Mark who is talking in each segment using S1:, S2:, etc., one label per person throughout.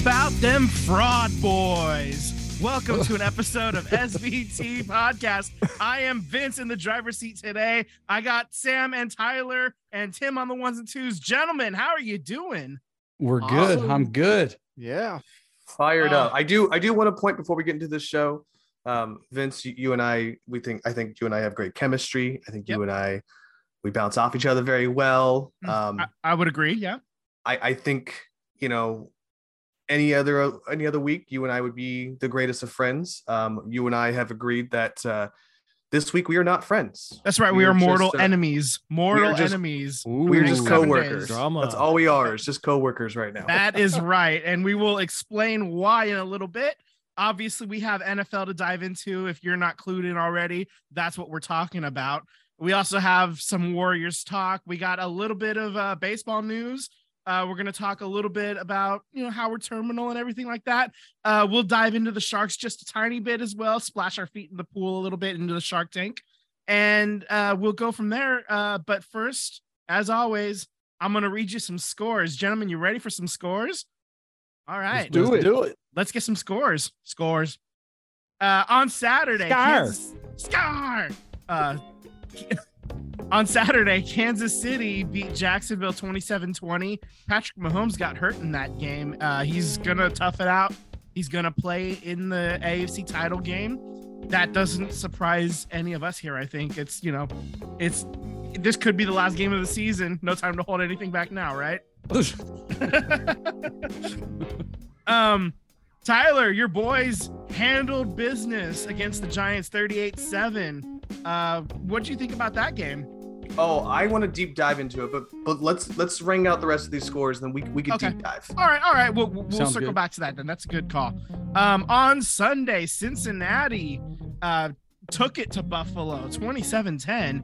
S1: about them fraud boys? Welcome to an episode of SVT Podcast. I am Vince in the driver's seat today. I got Sam and Tyler and Tim on the ones and twos. Gentlemen, how are you doing?
S2: We're good.
S3: Awesome.
S2: I'm good.
S3: Yeah. Fired
S1: Uh,
S3: up. I do I do want to point before we get into this show. Um, Vince, you, you and I, we think I think you and I have great chemistry. I think
S1: Yep.
S3: you and I we bounce off each other very well.
S1: Mm,
S3: Um,
S1: I, I would agree. Yeah.
S3: I, I think, you know, any other any other week, you and I would be the greatest of friends. Um, you and I have agreed that uh this week we are not friends.
S1: That's right. We, are
S3: just,
S1: mortal
S3: uh,
S1: enemies. Mortal
S3: just-
S1: enemies.
S3: We're just
S1: Seven
S3: co-workers.
S2: Drama.
S3: That's all we are. It's just co-workers right now.
S1: That is right. And we will explain why in a little bit. Obviously, we have NFL to dive into. If you're not clued in already, that's what we're talking about. We also have some Warriors talk. We got a little bit of uh, baseball news. Uh, we're going to talk a little bit about, you know, Howard Terminal and everything like that. Uh, we'll dive into the Sharks just a tiny bit as well, splash our feet in the pool a little bit into the Shark Tank. And uh, we'll go from there. Uh, but first, as always, I'm going to read you some scores. Gentlemen, you ready for some scores? All right.
S2: do it.
S4: Do it.
S1: Let's get some scores. Scores. Uh, on Saturday,
S2: Scar.
S1: Kansas, Scar. On Saturday, Kansas City beat Jacksonville 27-20. Patrick Mahomes got hurt in that game. Uh, he's gonna tough it out. He's gonna play in the AFC title game. That doesn't surprise any of us here. I think it's you know, it's this could be the last game of the season. No time to hold anything back now, right? um, Tyler, your boys handled business against the Giants 38-7. Uh, what do you think about that game?
S3: Oh, I want to deep dive into it, but but let's let's ring out the rest of these scores, then we we can
S1: Okay.
S3: deep dive.
S1: All right, all right. We'll, we'll we'll
S2: Sounds
S1: circle
S2: good.
S1: back to that then. That's a good call. Um, on Sunday, Cincinnati uh, took it to Buffalo 27-10.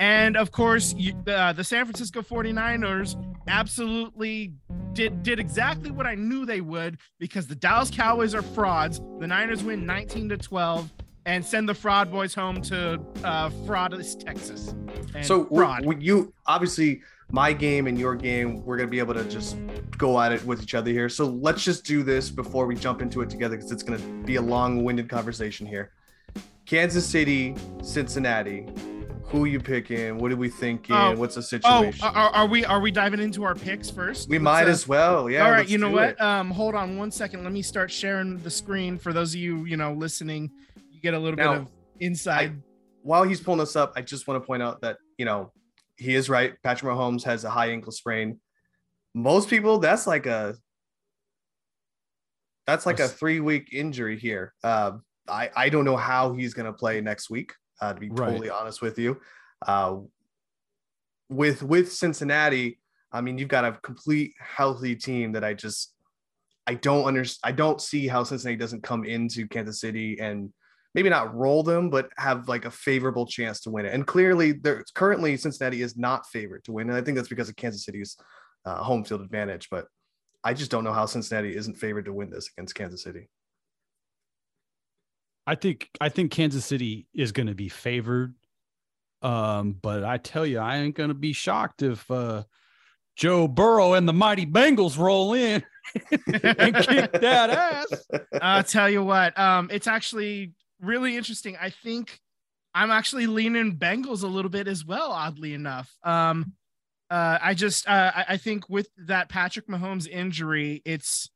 S1: And of course, you, uh, the San Francisco 49ers absolutely did did exactly what I knew they would because the Dallas Cowboys are frauds. The Niners win 19 to 12 and send the fraud boys home to uh, fraudless Texas. And
S3: so
S1: fraud.
S3: we, you obviously my game and your game, we're gonna be able to just go at it with each other here. So let's just do this before we jump into it together because it's gonna be a long-winded conversation here. Kansas City, Cincinnati. Who you picking? What are we thinking?
S1: Oh,
S3: What's the
S1: Oh,
S3: situation?
S1: are, are we are we diving into our picks first?
S3: we
S1: Let's,
S3: might
S1: uh,
S3: as well. Yeah.
S1: All right, you know what? Um, hold on one second. Let me start sharing the screen for those of you, you know, listening. Get a little
S3: Now,
S1: bit of inside.
S3: while he's pulling this up, I just want to point out that you know he is right. Patrick Mahomes has a high ankle sprain. Most people, that's like a that's like a three week injury here. Uh, I I don't know how he's gonna play next week. Uh, to be
S2: Right.
S3: totally honest with you, uh, with with Cincinnati, I mean you've got a complete healthy team that I just I don't understand. I don't see how Cincinnati doesn't come into Kansas City and maybe not roll them, but have like a favorable chance to win it. And clearly, there's currently Cincinnati is not favored to win, and I think that's because of Kansas City's uh, home field advantage. But I just don't know how Cincinnati isn't favored to win this against Kansas City.
S2: I think I think Kansas City is going to be favored. Um, but I tell you, I ain't going to be shocked if uh, Joe Burrow and the mighty Bengals roll in and kick that ass.
S1: I'll tell you what, um, it's actually really interesting. I think I'm actually leaning Bengals a little bit as well, oddly enough. Um, uh, I just uh, I, I think with that Patrick Mahomes injury, it's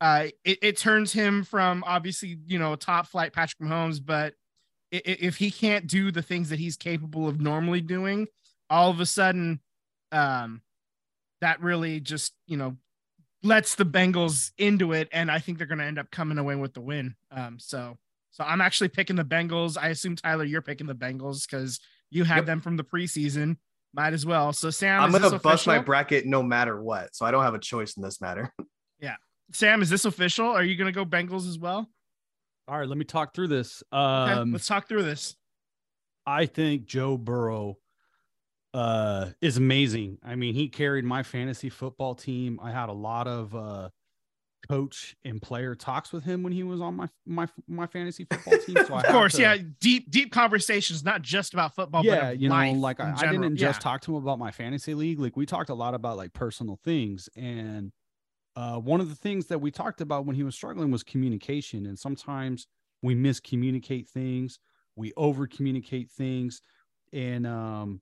S1: uh, it, it turns him from obviously you know top flight Patrick Mahomes, but if he can't do the things that he's capable of normally doing, all of a sudden, um, that really just you know lets the Bengals into it, and I think they're going to end up coming away with the win. Um, so so I'm actually picking the Bengals. I assume Tyler, you're picking the Bengals because you had
S3: Yep.
S1: them from the preseason. Might as well. So Sam,
S3: I'm
S1: is
S3: gonna
S1: this
S3: bust my bracket no matter what, so I don't have a choice in this matter.
S1: Yeah, Sam, is this official? Are you going to go Bengals as well?
S2: All right, let me talk through this.
S1: Okay,
S2: Um,
S1: let's talk through this.
S2: I think Joe Burrow uh is amazing. I mean, he carried my fantasy football team. I had a lot of uh coach and player talks with him when he was on my my my fantasy football team. So
S1: Of course,
S2: to-
S1: yeah, deep deep conversations, not just about football.
S2: yeah,
S1: but
S2: you know, like I, I didn't
S1: Yeah.
S2: just talk to him about my fantasy league. Like we talked a lot about like personal things, and uh, one of the things that we talked about when he was struggling was communication. And sometimes we miscommunicate things, we over communicate things. And, um,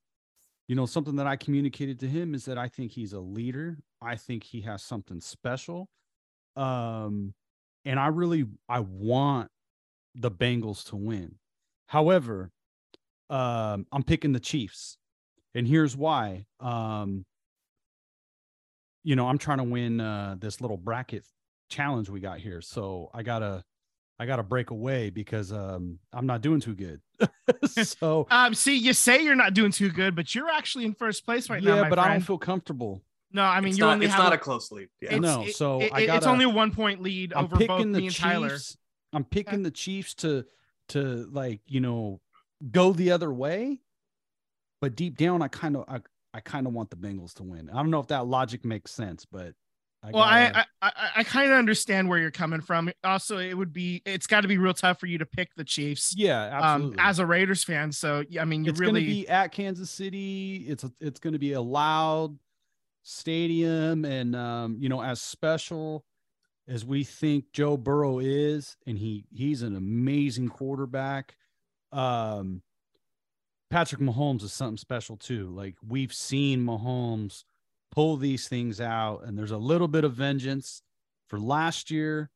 S2: you know, something that I communicated to him is that I think he's a leader. I think he has something special. Um, and I really I want the Bengals to win. However, um, I'm picking the Chiefs, and here's why. Um, you know, I'm trying to win uh, this little bracket challenge we got here, so I gotta I gotta break away because um, I'm not doing too good. so,
S1: um, see, you say you're not doing too good, but you're actually in first place right
S2: yeah,
S1: now.
S2: Yeah, but
S1: friend.
S2: I don't feel comfortable.
S1: No, I mean
S3: it's
S1: you
S3: not,
S1: only
S3: it's
S1: have
S3: not
S1: a,
S3: a close lead. Yeah.
S1: it's,
S2: no,
S1: it-
S2: so
S1: it- it's
S2: gotta-
S1: only a one point lead
S2: I'm
S1: over both
S2: picking the
S1: me and Tyler.
S2: Chiefs. I'm picking the Chiefs to to like you know go the other way, but deep down, I kind of I, I kind of want the Bengals to win. I don't know if that logic makes sense, but I
S1: Well, I
S2: gotta-
S1: I, I, I kind of understand where you're coming from. Also, it would be it's got to be real tough for you to pick the Chiefs
S2: yeah,
S1: um,
S2: absolutely.
S1: as a Raiders fan. So yeah, I mean, you
S2: it's
S1: really
S2: going to be at Kansas City. It's a, it's going to be a loud stadium, and um, you know, as special as we think Joe Burrow is, and he he's an amazing quarterback. Um, Patrick Mahomes is something special too. Like we've seen Mahomes pull these things out, and there's a little bit of vengeance for last year,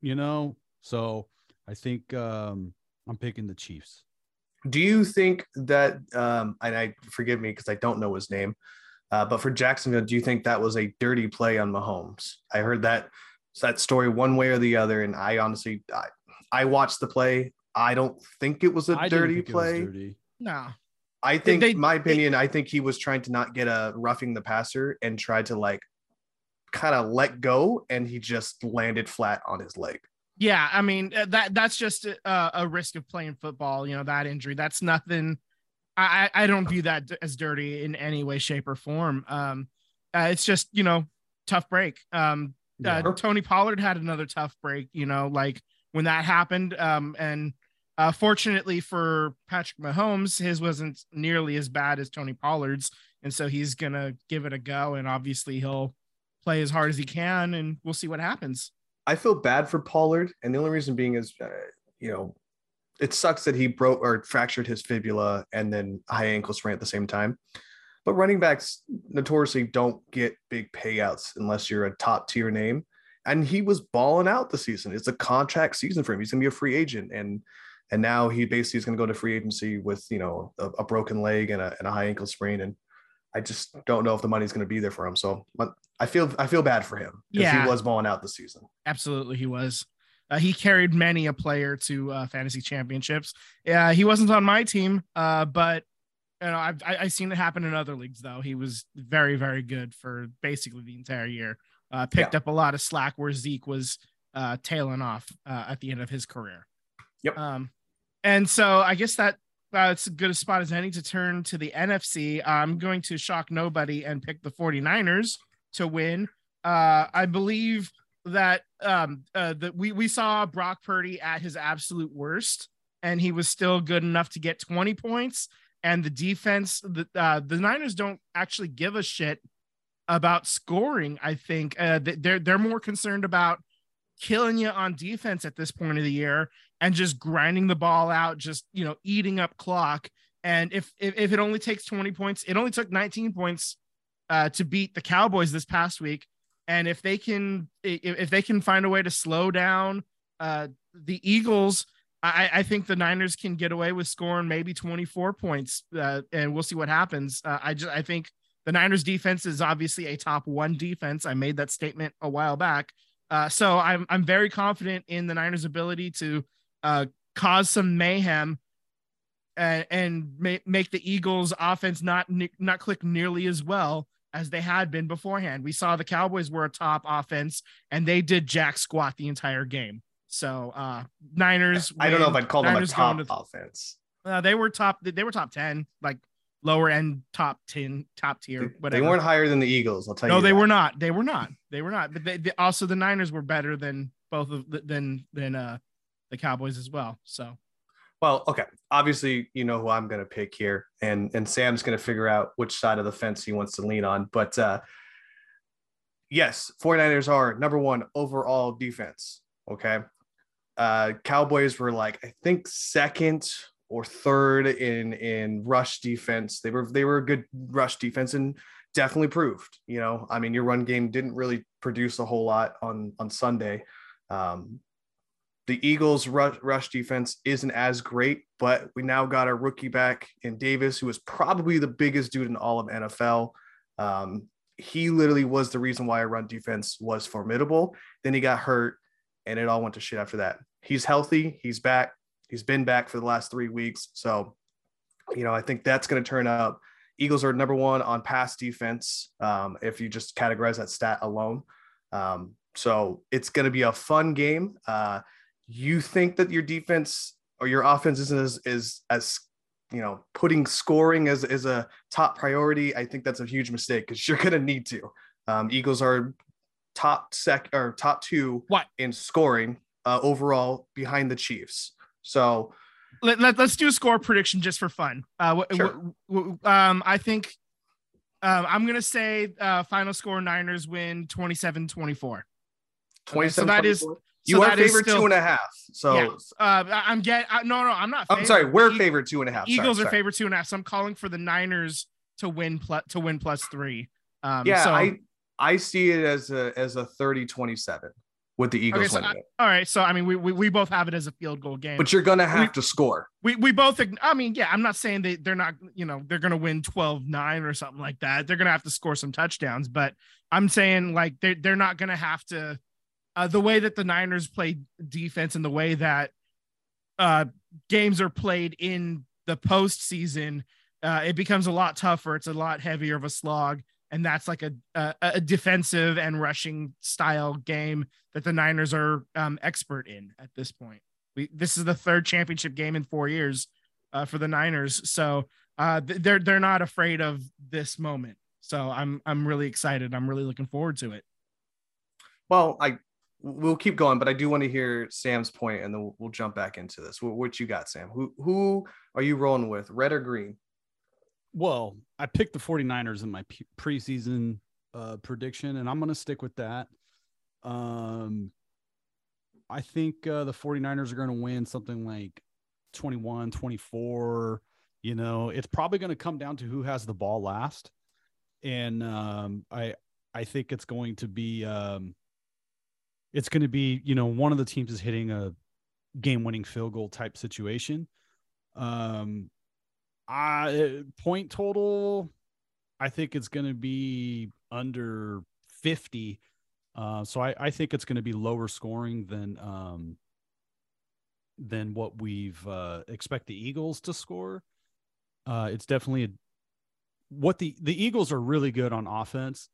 S2: you know. So I think um, I'm picking the Chiefs.
S3: Do you think that, um, and I forgive me because I don't know his name, uh, but for Jacksonville, do you think that was a dirty play on Mahomes? I heard that that story one way or the other, and I honestly, I, I watched the play. I don't think it was a
S2: I
S3: dirty
S2: think
S3: play.
S2: dirty.
S1: no.
S3: I think,
S1: they-
S3: my opinion, I think he was trying to not get a roughing the passer and tried to like kind of let go, and he just landed flat on his leg.
S1: Yeah, I mean uh, that that's just a, a risk of playing football. You know that injury. That's nothing. I I don't view that as dirty in any way, shape, or form. Um, uh, it's just you know tough break. Um,
S2: Yeah.
S1: uh, Tony Pollard had another tough break. You know, like when that happened. Um, and uh, fortunately for Patrick Mahomes, his wasn't nearly as bad as Tony Pollard's, and so he's gonna give it a go. And obviously he'll play as hard as he can, and we'll see what happens.
S3: I feel bad for Pollard, and the only reason being is, uh, you know, it sucks that he broke or fractured his fibula and then high ankle sprain at the same time. But running backs notoriously don't get big payouts unless you're a top tier name. And he was balling out the season. It's a contract season for him. He's gonna be a free agent, and and now he basically is gonna go to free agency with you know a, a broken leg and a, and a high ankle sprain. And I just don't know if the money's gonna be there for him. So but I feel I feel bad for him because
S1: Yeah.
S3: he was balling out the season.
S1: Absolutely, he was. Uh, he carried many a player to uh, fantasy championships. Yeah, he wasn't on my team, uh, but you know, I've I, I've seen it happen in other leagues. Though he was very, very good for basically the entire year. Uh, picked up a lot of slack where Zeke was uh, tailing off uh, at the end of his career.
S3: Yep.
S1: Um, and so I guess that uh, as good a spot as any to turn to the NFC. I'm going to shock nobody and pick the 49ers to win. Uh, I believe that um uh that we we saw Brock Purdy at his absolute worst and he was still good enough to get 20 points. And the defense the uh the Niners don't actually give a shit about scoring I think. Uh they're they're more concerned about killing you on defense at this point of the year and just grinding the ball out just you know eating up clock. And if if, if it only takes 20 points it only took 19 points uh to beat the Cowboys this past week and if they can if, they can find a way to slow down uh the eagles i i think the niners can get away with scoring maybe 24 points uh, and we'll see what happens. Uh, i just i think the niners defense is obviously a top one defense. I made that statement a while back. Uh, so i'm i'm very confident in the niners ability to uh cause some mayhem and, and ma- make the eagles offense not not click nearly as well as they had been beforehand. We saw the Cowboys were a top offense and they did jack squat the entire game. So uh Niners
S3: I don't know if. I'd call them a top
S1: to-
S3: offense.
S1: uh, they were top they were top 10, like lower end top 10, top tier,
S3: They,
S1: whatever.
S3: they weren't higher than the Eagles. I'll tell
S1: no,
S3: you.
S1: No, they
S3: that.
S1: were not. They were not. They were not. But they, they- also the Niners were better than both of the, than than uh the Cowboys as well. So
S3: Well, okay. Obviously, you know who I'm going to pick here, and and Sam's going to figure out which side of the fence he wants to lean on. But uh, yes, 49ers are number one overall defense. Okay. Uh, Cowboys were like, I think second or third in in rush defense. They were they were a good rush defense and definitely proved. You know, I mean, your run game didn't really produce a whole lot on on Sunday. Um, the Eagles' rush, rush defense isn't as great, but we now got a rookie back in Davis, who is probably the biggest dude in all of NFL. Um, he literally was the reason why our run defense was formidable. Then he got hurt, and it all went to shit after that. He's healthy. He's back. He's been back for the last three weeks. So, you know, I think that's going to turn up. Eagles are number one on pass defense um, if you just categorize that stat alone. Um, so it's going to be a fun game. Uh, you think that your defense or your offense isn't as, as, as you know, putting scoring as, as a top priority. I think that's a huge mistake because you're going to need to. Um, Eagles are top sec or top two
S1: what?
S3: in scoring uh, overall behind the Chiefs. So
S1: let, let, us do a score prediction just for fun. Uh, sure. w- w- um, I think um, I'm going to say uh, final score Niners win 27 24.
S3: 27 so that is you so are favored still, two and a half. So yeah,
S1: uh, I'm get uh, no no I'm not.
S3: I'm sorry, we're e- favored two and a half.
S1: Eagles
S3: sorry,
S1: are favored two and a half. So I'm calling for the Niners to win plus to win plus three. Um,
S3: yeah,
S1: so,
S3: I I see it as a as a 30-27 with the Eagles
S1: okay, so I, all right, so I mean, we, we we both have it as a field goal game,
S3: but you're gonna have we, to score.
S1: We we both. I mean, yeah, I'm not saying they they're not. You know, they're gonna win 12-9 or something like that. They're gonna have to score some touchdowns, but I'm saying like they they're not gonna have to. Uh, the way that the Niners play defense and the way that uh, games are played in the postseason, uh, it becomes a lot tougher. It's a lot heavier of a slog and that's like a, a, a defensive and rushing style game that the Niners are um, expert in at this point. We this is the third championship game in four years uh, for the Niners, so uh, they're they're not afraid of this moment. So I'm I'm really excited. I'm really looking forward to it.
S3: Well, I we'll keep going, but I do want to hear Sam's point, and then we'll, we'll jump back into this. What, what you got, Sam? Who who are you rolling with, red or green?
S2: well, I picked the 49ers in my preseason uh, prediction, and I'm going to stick with that. Um, I think uh, the 49ers are going to win something like 21, 24. You know, it's probably going to come down to who has the ball last. And um, I, I think it's going to be, um, it's going to be, you know, one of the teams is hitting a game winning field goal type situation. Um, uh, point total, I think it's going to be under 50. Uh, so I, I think it's going to be lower scoring than um, than what we've uh, expect the Eagles to score. Uh, it's definitely a, what the the Eagles are really good on offense,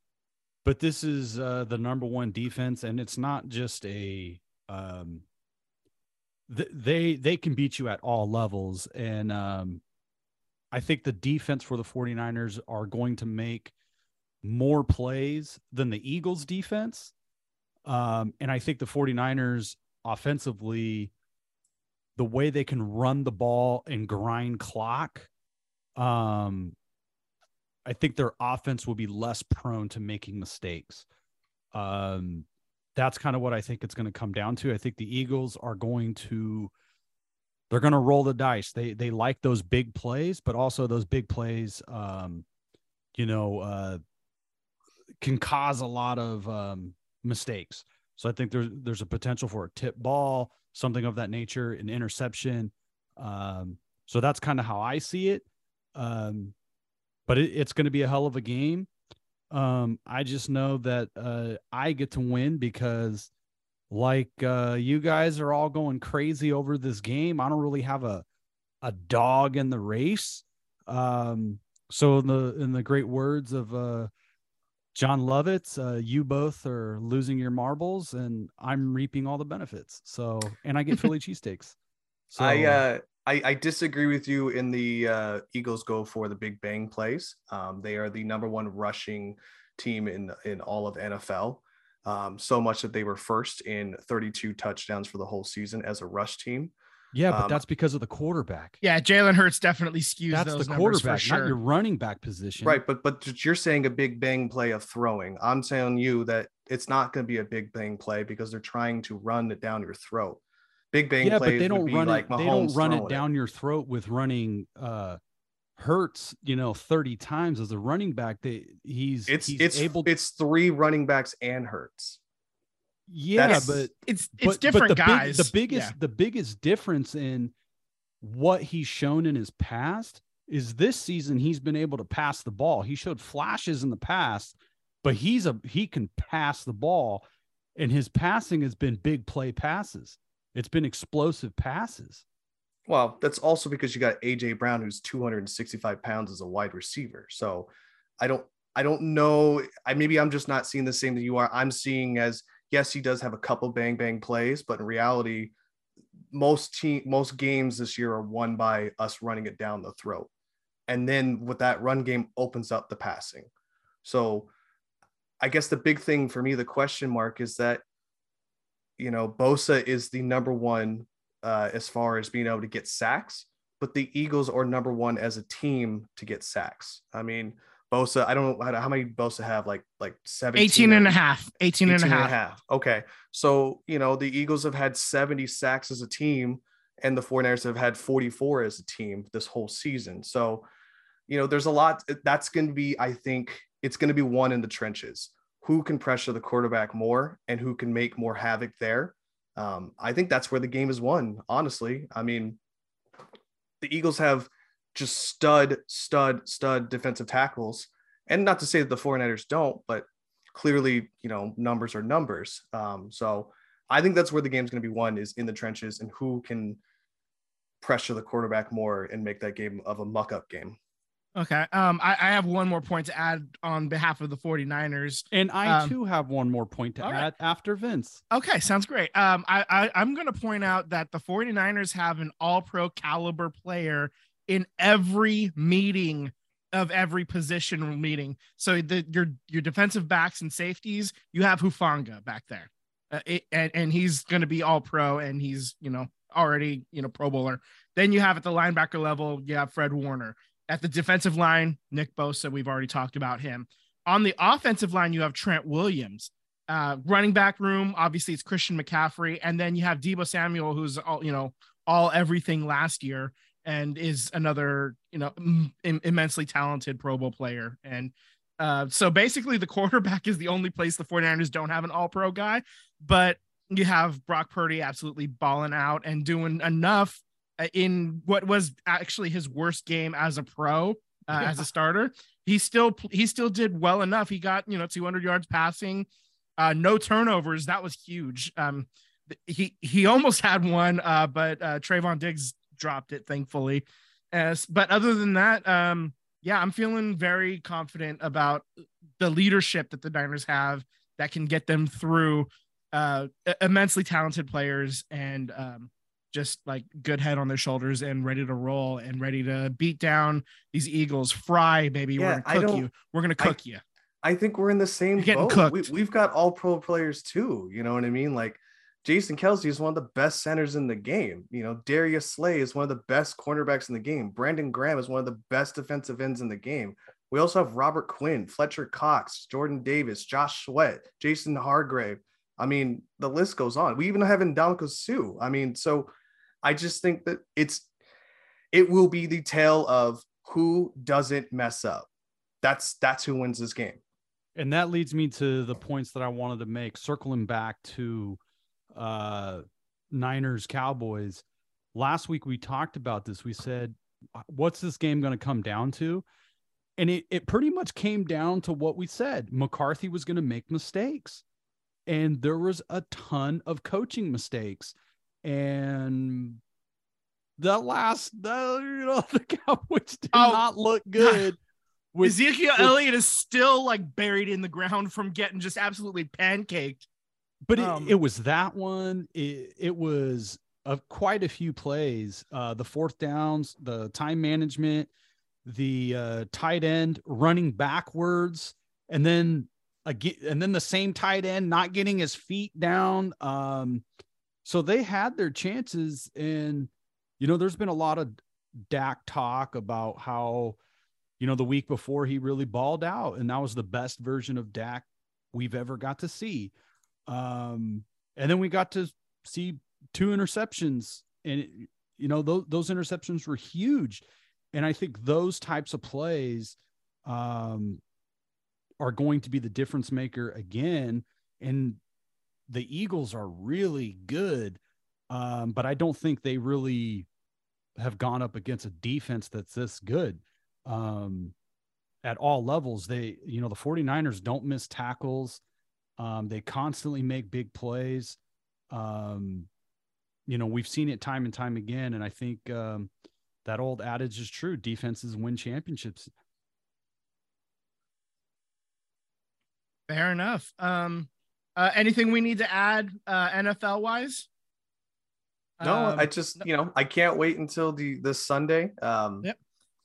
S2: but this is uh, the number one defense, and it's not just a um, th- they they can beat you at all levels, and um, I think the defense for the 49ers are going to make more plays than the Eagles defense. Um, and I think the 49ers offensively, the way they can run the ball and grind clock, um, I think their offense will be less prone to making mistakes. Um, that's kind of what I think it's going to come down to. I think the Eagles are going to they're going to roll the dice. They they like those big plays, but also those big plays, um, you know, uh, can cause a lot of um, mistakes. So I think there's there's a potential for a tip ball, something of that nature, an interception. Um, so that's kind of how I see it. Um, but it, it's going to be a hell of a game. Um, I just know that uh, I get to win because like uh, you guys are all going crazy over this game. I don't really have a a dog in the race. Um, so in the in the great words of uh, Jon Lovitz, uh, you both are losing your marbles, and I'm reaping all the benefits. So, and I get Philly cheesesteaks.
S3: So, I uh, I, I disagree with you in the uh, Eagles go for the big bang plays. Um, they are the number one rushing team in in all of NFL um, so much that they were first in 32 touchdowns for the whole season as a rush team.
S2: Yeah, but
S3: Um,
S2: that's because of the quarterback.
S1: Yeah, Jalen Hurts definitely skews
S2: That's
S1: those
S2: the
S1: numbers for
S2: quarterback,
S1: sure.
S2: not your running back position.
S3: Right, but but you're saying a big bang play of throwing. I'm telling you that it's not going to be a big bang play because they're trying to run it down your throat. Big bang
S2: Yeah, but they don't run
S3: like
S2: it. They don't run it
S3: throwing
S2: down your throat with running uh Hurts, you know, 30 times as a running back. They he's
S3: It's
S2: he's
S3: it's
S2: able
S3: it's three running backs and Hurts.
S2: yeah,
S3: that's-
S2: but
S1: it's
S2: but-
S1: it's different
S2: but the big-
S1: guys.
S2: the biggest
S1: Yeah.
S2: the biggest difference in what he's shown in his past is this season he's been able to pass the ball. He showed flashes in the past, but he's a he can pass the ball, and his passing has been big play passes. It's been explosive passes.
S3: Well, that's also because you got AJ Brown, who's 265 pounds as a wide receiver. So I don't I don't know. I maybe I'm just not seeing the same that you are. I'm seeing as yes, he does have a couple bang bang plays, but in reality, most team most games this year are won by us running it down the throat. And then with that run game opens up the passing. So I guess the big thing for me, the question mark is that you know, Bosa is the number one uh, as far as being able to get sacks, but the Eagles are number one as a team to get sacks. I mean, Bosa, I don't know how, many Bosa have, like like 17
S1: 18 and a half. 18 and a
S3: 18
S1: half.
S3: Okay. So, you know, the Eagles have had 70 sacks as a team, and the 49ers have had 44 as a team this whole season. So, you know, there's a lot that's going to be, I think, it's going to be one in the trenches. Who can pressure the quarterback more and who can make more havoc there? Um, I think that's where the game is won, honestly. I mean, the Eagles have just stud, stud, stud defensive tackles. And not to say that the 49ers don't, but clearly, you know, numbers are numbers. Um, so I think that's where the game's going to be won is in the trenches and who can pressure the quarterback more and make that game of a muck up game.
S1: Okay. Um, I, I have one more point to add on behalf of the 49ers.
S2: And I
S1: Um,
S2: too have one more point to
S1: all right.
S2: add after Vince.
S1: Okay, sounds great. Um, I, I I'm gonna point out that the 49ers have an all-pro caliber player in every meeting of every position meeting. So the your your defensive backs and safeties, you have Hufanga back there, uh, it, and and he's gonna be all pro, and he's you know already you know Pro Bowler. Then you have at the linebacker level, you have Fred Warner. At the defensive line, Nick Bosa, we've already talked about him. On the offensive line, you have Trent Williams uh, running back room, obviously it's Christian McCaffrey, and then you have Deebo Samuel, who's all you know, all everything last year, and is another you know im- immensely talented Pro Bowl player. And uh, so basically, the quarterback is the only place the 49ers don't have an All Pro guy, but you have Brock Purdy absolutely balling out and doing enough in what was actually his worst game as a pro, uh, as a starter. He still he still did well enough. He got you know 200 yards passing uh, no turnovers. That was huge. Um, he he almost had one, uh, but uh, Trevon Diggs dropped it, thankfully. As but other than that, um, yeah, I'm feeling very confident about the leadership that the Niners have that can get them through uh, immensely talented players and um, just like good head on their shoulders and ready to roll and ready to beat down these Eagles. Fry, baby,
S3: Yeah,
S1: we're gonna cook you. We're gonna
S3: I-
S1: cook you.
S3: I think we're in the same
S1: You're
S3: boat. We,
S1: cooked.
S3: we've got all pro players too. You know what I mean? Like Jason Kelce is one of the best centers in the game. You know, Darius Slay is one of the best cornerbacks in the game. Brandon Graham is one of the best defensive ends in the game. We also have Robert Quinn, Fletcher Cox, Jordan Davis, Josh Sweat, Javon Hargrave. I mean, the list goes on. We even have Ndamukong Suh. I mean, so I just think that it's it will be the tale of who doesn't mess up. That's that's who wins this game.
S2: And that leads me to the points that I wanted to make, circling back to uh Niners Cowboys. Last week we talked about this. We said, what's this game going to come down to? And it, it pretty much came down to what we said. McCarthy was going to make mistakes. And there was a ton of coaching mistakes. And the last, the, you know, the Cowboys did
S1: Oh,
S2: not look good. with-
S1: Ezekiel
S2: with-
S1: Elliott is still like buried in the ground from getting just absolutely pancaked.
S2: but it,
S1: Um,
S2: it was that one it, it was of quite a few plays uh the fourth downs the time management the uh tight end running backwards and then again and then the same tight end not getting his feet down um so they had their chances and you know, there's been a lot of Dak talk about how, you know, the week before he really balled out, and that was the best version of Dak we've ever got to see. Um, and then we got to see two interceptions, and it, you know those those interceptions were huge, and I think those types of plays um, are going to be the difference maker again. And the Eagles are really good, um, but I don't think they really have gone up against a defense that's this good um, at all levels. They, you know, the 49ers don't miss tackles. Um, they constantly make big plays. Um, you know, we've seen it time and time again. And I think um, that old adage is true defenses win championships.
S1: Fair enough. Um, uh, anything we need to add uh, NFL wise?
S3: No,
S1: Um,
S3: I just you know I can't wait until the this Sunday. Um,
S1: Yep.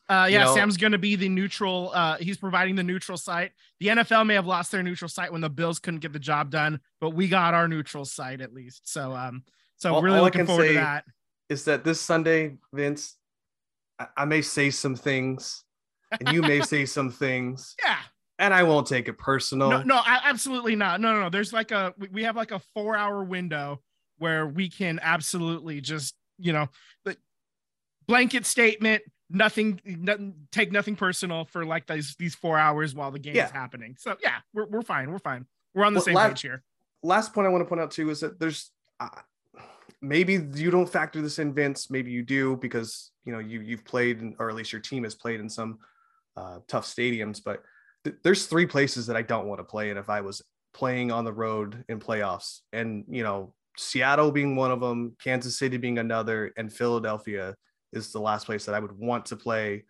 S1: Uh,
S3: You
S1: yeah,
S3: know-
S1: Sam's going to be the neutral. Uh, he's providing the neutral site. The NFL may have lost their neutral site when the Bills couldn't get the job done, but we got our neutral site at least. So, um, so
S3: All-
S1: really
S3: all
S1: looking forward to that.
S3: is that this Sunday, Vince, I, I may say some things, and you may say some things,
S1: Yeah,
S3: and I won't take it personal.
S1: no, no, I, absolutely not. No, no, no. There's like a we, have like a four hour window where we can absolutely just you know the blanket statement. Nothing, nothing, take nothing personal for like these these four hours while the game
S3: Yeah.
S1: is happening. So yeah, we're we're fine. We're fine. We're on the
S3: Well,
S1: same
S3: la-
S1: page here.
S3: last point I want to point out too is that there's uh, maybe you don't factor this in, Vince. Maybe you do because you know you you've played or at least your team has played in some uh, tough stadiums. But th- there's three places that I don't want to play in if I was playing on the road in playoffs, and you know Seattle being one of them, Kansas City being another, and Philadelphia is the last place that I would want to play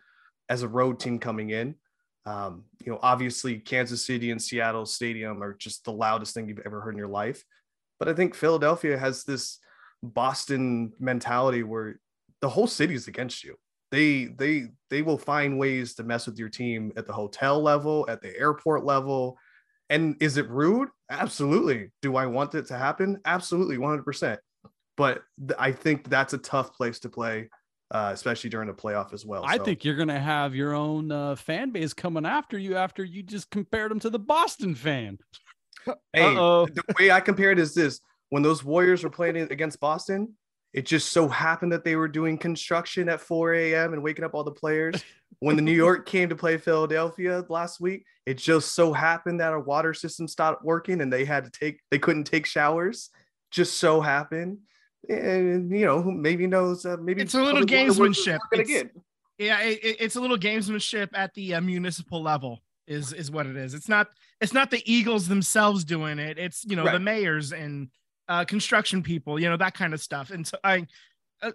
S3: as a road team coming in. Um, you know, obviously Kansas City and Seattle Stadium are just the loudest thing you've ever heard in your life. But I think Philadelphia has this Boston mentality where the whole city is against you. They they they will find ways to mess with your team at the hotel level, at the airport level. And is it rude? Absolutely. Do I want it to happen? Absolutely, 100%. But th- I think that's a tough place to play, uh, especially during the playoff as well.
S2: I
S3: So-
S2: think you're going to have your own uh, fan base coming after you after you just compared them to the Boston fan.
S3: Hey,
S4: Uh-oh.
S3: the way I compare it is this: when those Warriors were playing against Boston, it just so happened that they were doing construction at 4 a.m. and waking up all the players. When the New York came to play Philadelphia last week, it just so happened that our water system stopped working and they had to take they couldn't take showers. Just so happened, and you know maybe knows uh, maybe
S1: It's a little
S3: public water workers
S1: gamesmanship. It's- Yeah, it, it- it's a little gamesmanship at the uh, municipal level. Is is what it is. It's not it's not the Eagles themselves doing it. It's you know the mayors and uh, construction people. You know that kind of stuff. And so I. Uh,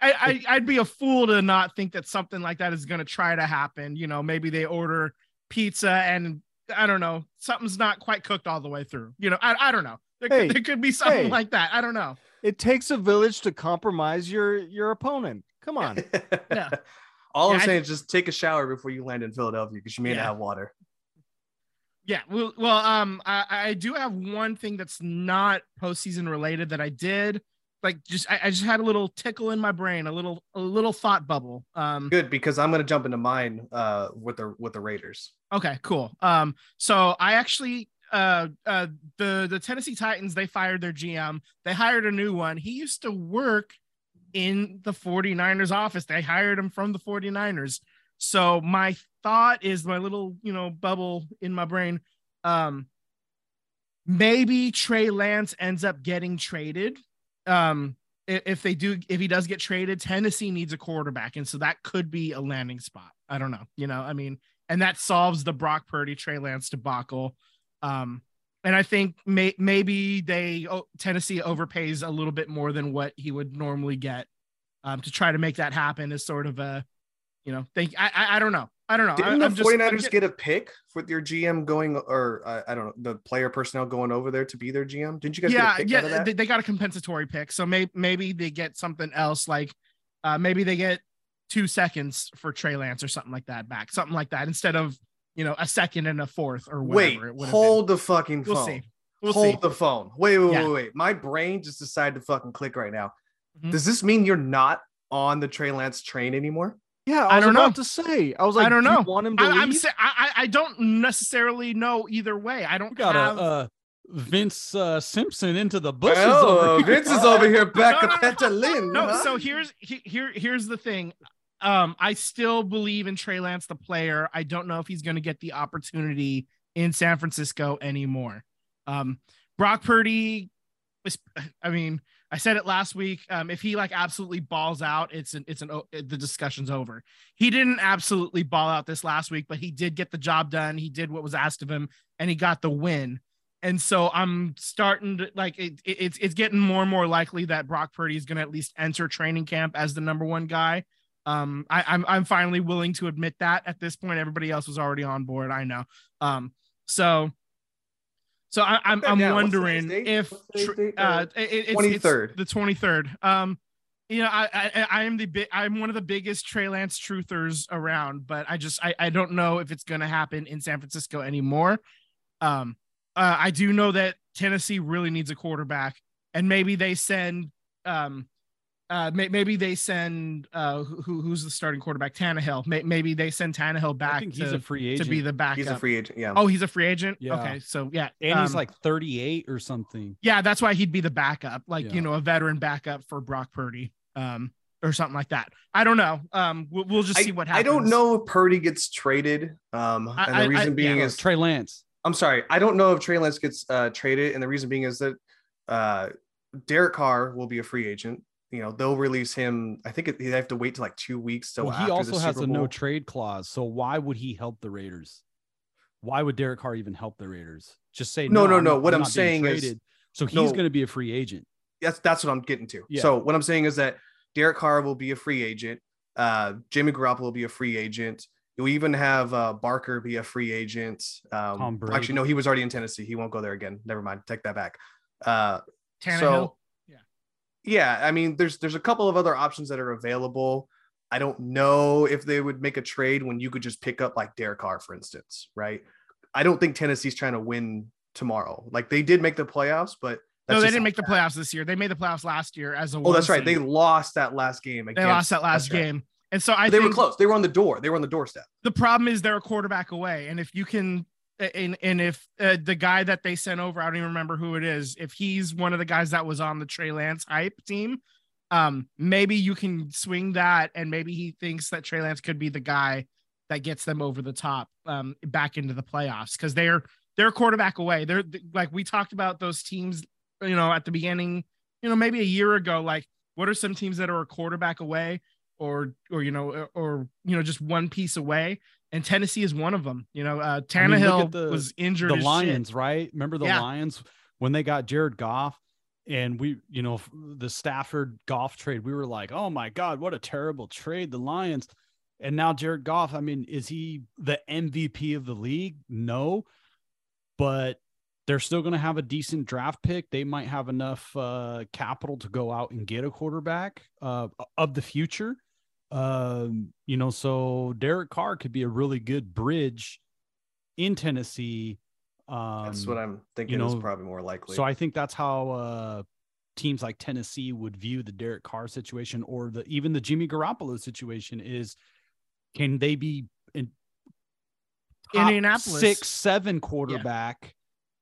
S1: I, I I'd be a fool to not think that something like that is going to try to happen. You know, maybe they order pizza and I don't know, something's not quite cooked all the way through. You know, I, I don't know. There,
S4: Hey,
S1: could, there could be something
S4: hey.
S1: like that. I don't know.
S4: It takes a village to compromise your your opponent. Come on.
S1: Yeah.
S3: All
S1: Yeah,
S3: I'm
S1: I-
S3: saying is just take a shower before you land in Philadelphia because you may
S1: Yeah.
S3: not have water.
S1: Yeah, well, well, um, I, I do have one thing that's not postseason related that I did. Like, just I, I just had a little tickle in my brain, a little a little thought bubble. Um,
S3: Good because I'm gonna jump into mine uh with the with the Raiders.
S1: okay, cool. Um, so I actually uh uh the the Tennessee Titans they fired their GM. They hired a new one. He used to work in the 49ers office. They hired him from the 49ers. So my thought is my little, you know, bubble in my brain. Um maybe Trey Lance ends up getting traded. Um if they do if he does get traded, Tennessee needs a quarterback and so that could be a landing spot. I don't know, you know, I mean, and that solves the Brock Purdy Trey Lance debacle. Um and I think may, maybe they oh, Tennessee overpays a little bit more than what he would normally get um, to try to make that happen is sort of a, you know, think I I, I don't know. I don't know.
S3: Didn't
S1: I,
S3: the
S1: just-
S3: 49ers
S1: I'm just-
S3: get a pick with your GM going, or uh, I don't know, the player personnel going over there to be their GM? Didn't you guys
S1: yeah,
S3: get a pick out of
S1: yeah, they, they got a compensatory pick, so maybe maybe they get something else like, uh, maybe they get two seconds for Trey Lance or something like that back, something like that instead of you know a second and a fourth or whatever.
S3: Wait,
S1: it would have
S3: hold the fucking phone.
S1: We'll see. We'll
S3: hold
S1: see.
S3: the phone. Wait, wait,
S1: Yeah.
S3: wait, wait. My brain just decided to fucking click right now.
S1: Mhm.
S3: Does this mean you're not on the Trey Lance train anymore?
S4: Yeah, I,
S1: I
S4: was
S1: don't
S4: about
S1: know.
S4: to say. I was like,
S1: I don't
S4: do you
S1: know.
S4: want him to
S1: I, I'm
S4: leave?
S1: sa- I, I I don't necessarily know either way. I don't
S2: We got
S1: have.
S2: a uh, Vince uh, Simpson into the bushes.
S3: Oh,
S2: over.
S3: Vince is over here back
S1: No, no,
S3: at
S1: no,
S3: Petalin.
S1: no,
S3: huh?
S1: so here's he- here here's the thing. Um, I still believe in Trey Lance, the player. I don't know if he's going to get the opportunity in San Francisco anymore. Um, Brock Purdy, I mean, I said it last week. Um, if he like absolutely balls out, it's an it's an the discussion's over. He didn't absolutely ball out this last week, but he did get the job done. He did what was asked of him, and he got the win. And so I'm starting to like it, it- it's it's getting more and more likely that Brock Purdy is going to at least enter training camp as the number one guy. Um, I, I'm I'm finally willing to admit that at this point. Everybody else was already on board. I know. Um, so so I, I'm I'm
S3: down.
S1: Wondering if
S3: What's today's
S1: tr-
S3: date?
S1: uh,
S3: Uh,
S1: it- it's,
S3: 23rd.
S1: it's the 23rd. Um, you know, I, I I am the big I'm one of the biggest Trey Lance truthers around, but I just I, I don't know if it's gonna happen in San Francisco anymore. Um, uh, I do know that Tennessee really needs a quarterback, and maybe they send um uh may, maybe they send uh who who's the starting quarterback Tannehill. May, maybe they send Tannehill
S2: I
S1: back
S2: think
S1: to,
S2: he's a free agent to
S1: be the backup.
S3: He's a free agent. Yeah.
S1: Oh, he's a free agent.
S2: Yeah.
S1: Okay, so yeah,
S2: and he's
S1: um,
S2: like 38 or something.
S1: yeah, that's why he'd be the backup, like
S2: Yeah.
S1: you know, a veteran backup for Brock Purdy, um, or something like that. I don't know. Um, we'll, we'll just
S3: I,
S1: see what happens.
S3: I don't know if Purdy gets traded. Um, and
S1: I-
S3: the reason
S1: I-
S3: being
S1: yeah.
S3: is
S2: Trey Lance.
S3: I'm sorry, I don't know if Trey Lance gets uh, traded, and the reason being is that uh, Derek Carr will be a free agent. You know, they'll release him. I think they have to wait till like two weeks. So
S2: well, he
S3: after
S2: also
S3: the
S2: has
S3: Super
S2: a no trade clause. So why would he help the Raiders? Why would Derek Carr even help the Raiders? Just say
S3: No, no,
S2: I'm
S3: no.
S2: not-
S3: What I'm
S2: not being
S3: saying is-
S2: so he's
S3: No.
S2: going to be a free agent.
S3: that's that's what I'm getting to.
S2: Yeah.
S3: So what I'm saying is that Derek Carr will be a free agent. Uh, Jimmy Garoppolo will be a free agent. You'll even have uh, Barker be a free agent. Um,
S2: Tom Brady.
S3: Actually, no, he was already in Tennessee. He won't go there again. Never mind. Take that back. Uh,
S1: Tannehill.
S3: so yeah, I mean, there's there's a couple of other options that are available. I don't know if they would make a trade when you could just pick up like Derek Carr, for instance, right? I don't think Tennessee's trying to win tomorrow. Like they did make the playoffs, but
S1: no, they didn't make the playoffs this year. They made the playoffs last year as a.
S3: Oh, that's right. They lost that last game.
S1: they lost that last
S3: right.
S1: game, and so I
S3: they
S1: think
S3: were close. They were on the door. They were on the doorstep.
S1: the problem is they're a quarterback away, and if you can. And and if uh, the guy that they sent over, I don't even remember who it is. If he's one of the guys that was on the Trey Lance hype team, um, maybe you can swing that, and maybe he thinks that Trey Lance could be the guy that gets them over the top, um, back into the playoffs because they're they're quarterback away. They're like we talked about those teams, you know, at the beginning, you know, maybe a year ago. Like, what are some teams that are a quarterback away, or or you know, or you know, just one piece away? And Tennessee is one of them. You know, uh,
S2: I mean,
S1: Tannehill
S2: the-
S1: was injured.
S2: The
S1: as shit.
S2: Lions, right? Remember the
S1: Yeah.
S2: Lions when they got Jared Goff and we, you know, the Stafford Goff trade, we were like, oh my God, what a terrible trade. The Lions. And now Jared Goff, I mean, is he the MVP of the league? No, but they're still going to have a decent draft pick. They might have enough uh, capital to go out and get a quarterback uh, of the future. Um, you know, so Derek Carr could be a really good bridge in Tennessee. Um,
S3: That's what I'm thinking
S2: you
S3: is probably more likely.
S2: so I think that's how uh, teams like Tennessee would view the Derek Carr situation or the even the Jimmy Garoppolo situation is can they be in top
S1: Indianapolis.
S2: six, seven quarterback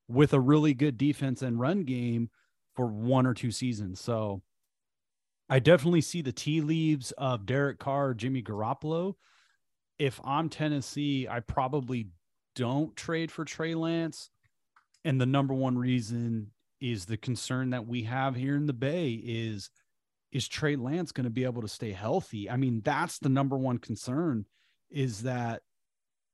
S2: with a really good defense and run game for one or two seasons. So I definitely see the tea leaves of Derek Carr, Jimmy Garoppolo. If I'm Tennessee, I probably don't trade for Trey Lance. And the number one reason is the concern that we have here in the Bay is is Trey Lance going to be able to stay healthy? I mean, that's the number one concern is that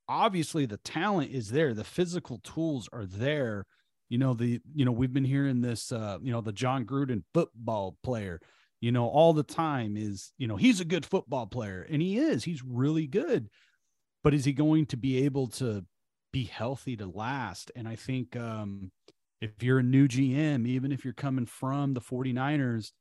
S2: obviously the talent is there, the physical tools are there. You know, the you know, we've been hearing this uh, you know, the Jon Gruden football player, you know, all the time is, you know, he's a good football player and he is. He's really good. But is he going to be able to be healthy to last? And I think um if you're a new GM, even if you're coming from the 49ers,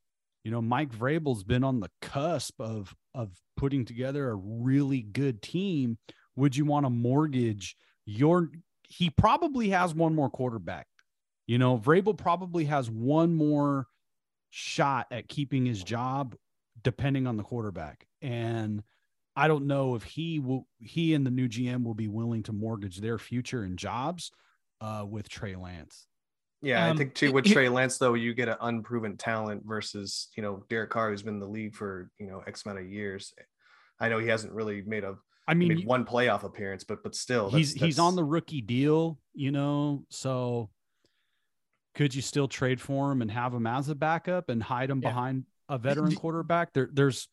S2: you know, Mike Vrabel's been on the cusp of of putting together a really good team. Would you want to mortgage your he probably has one more quarterback. You know, Vrabel probably has one more shot at keeping his job. depending on the quarterback. And I don't know if he will, he and the new GM will be willing to mortgage their future and jobs uh, with Trey Lance.
S3: Yeah,
S1: Um,
S3: I think too with Trey Lance though, you get an unproven talent versus you know Derek Carr who's been in the league for you know X amount of years. I know he hasn't really made a
S2: I
S3: made
S2: mean,
S3: one playoff appearance, but but still,
S2: he's
S3: that's-
S2: he's on the rookie deal, you know. So could you still trade for him and have him as a backup and hide him
S1: Yeah.
S2: behind a veteran quarterback? There, there's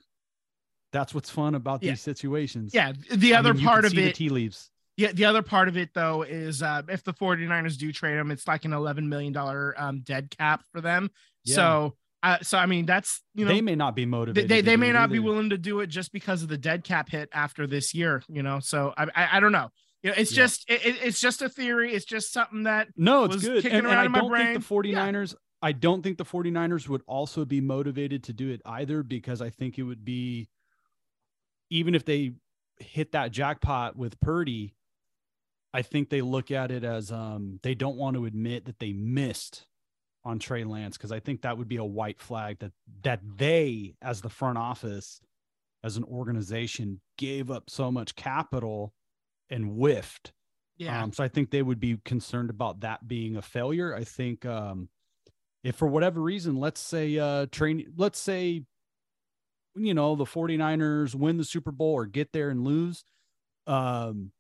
S2: that's what's fun about
S1: Yeah.
S2: these situations.
S1: Yeah. The
S2: I
S1: other
S2: mean, you
S1: part of it,
S2: tea leaves.
S1: yeah, the other part of it though is uh, if the 49ers do trade him, it's like an 11 million dollar um, dead cap for them.
S2: Yeah.
S1: So, uh, so I mean, that's you know
S2: they may not be motivated.
S1: they, they may not be willing to do it just because of the dead cap hit after this year, you know. So I I, I don't know. You know, it's
S2: Yeah.
S1: just it, it- it's just a theory. It's just something that
S2: No, it's
S1: was
S2: good.
S1: kicking
S2: And, and
S1: around
S2: I
S1: in my
S2: don't think the
S1: brain. Yeah.
S2: 49ers, I don't think the 49ers would also be motivated to do it either because I think it would be, even if they hit that jackpot with Purdy, I think they look at it as um, they don't want to admit that they missed on Trey Lance because I think that would be a white flag that that they, as the front office, as an organization, gave up so much capital and whiffed
S1: yeah
S2: um, so I think they would be concerned about that being a failure. I think um, if for whatever reason, let's say uh, train, let's say, you know, the 49ers win the Super Bowl or get there and lose, um,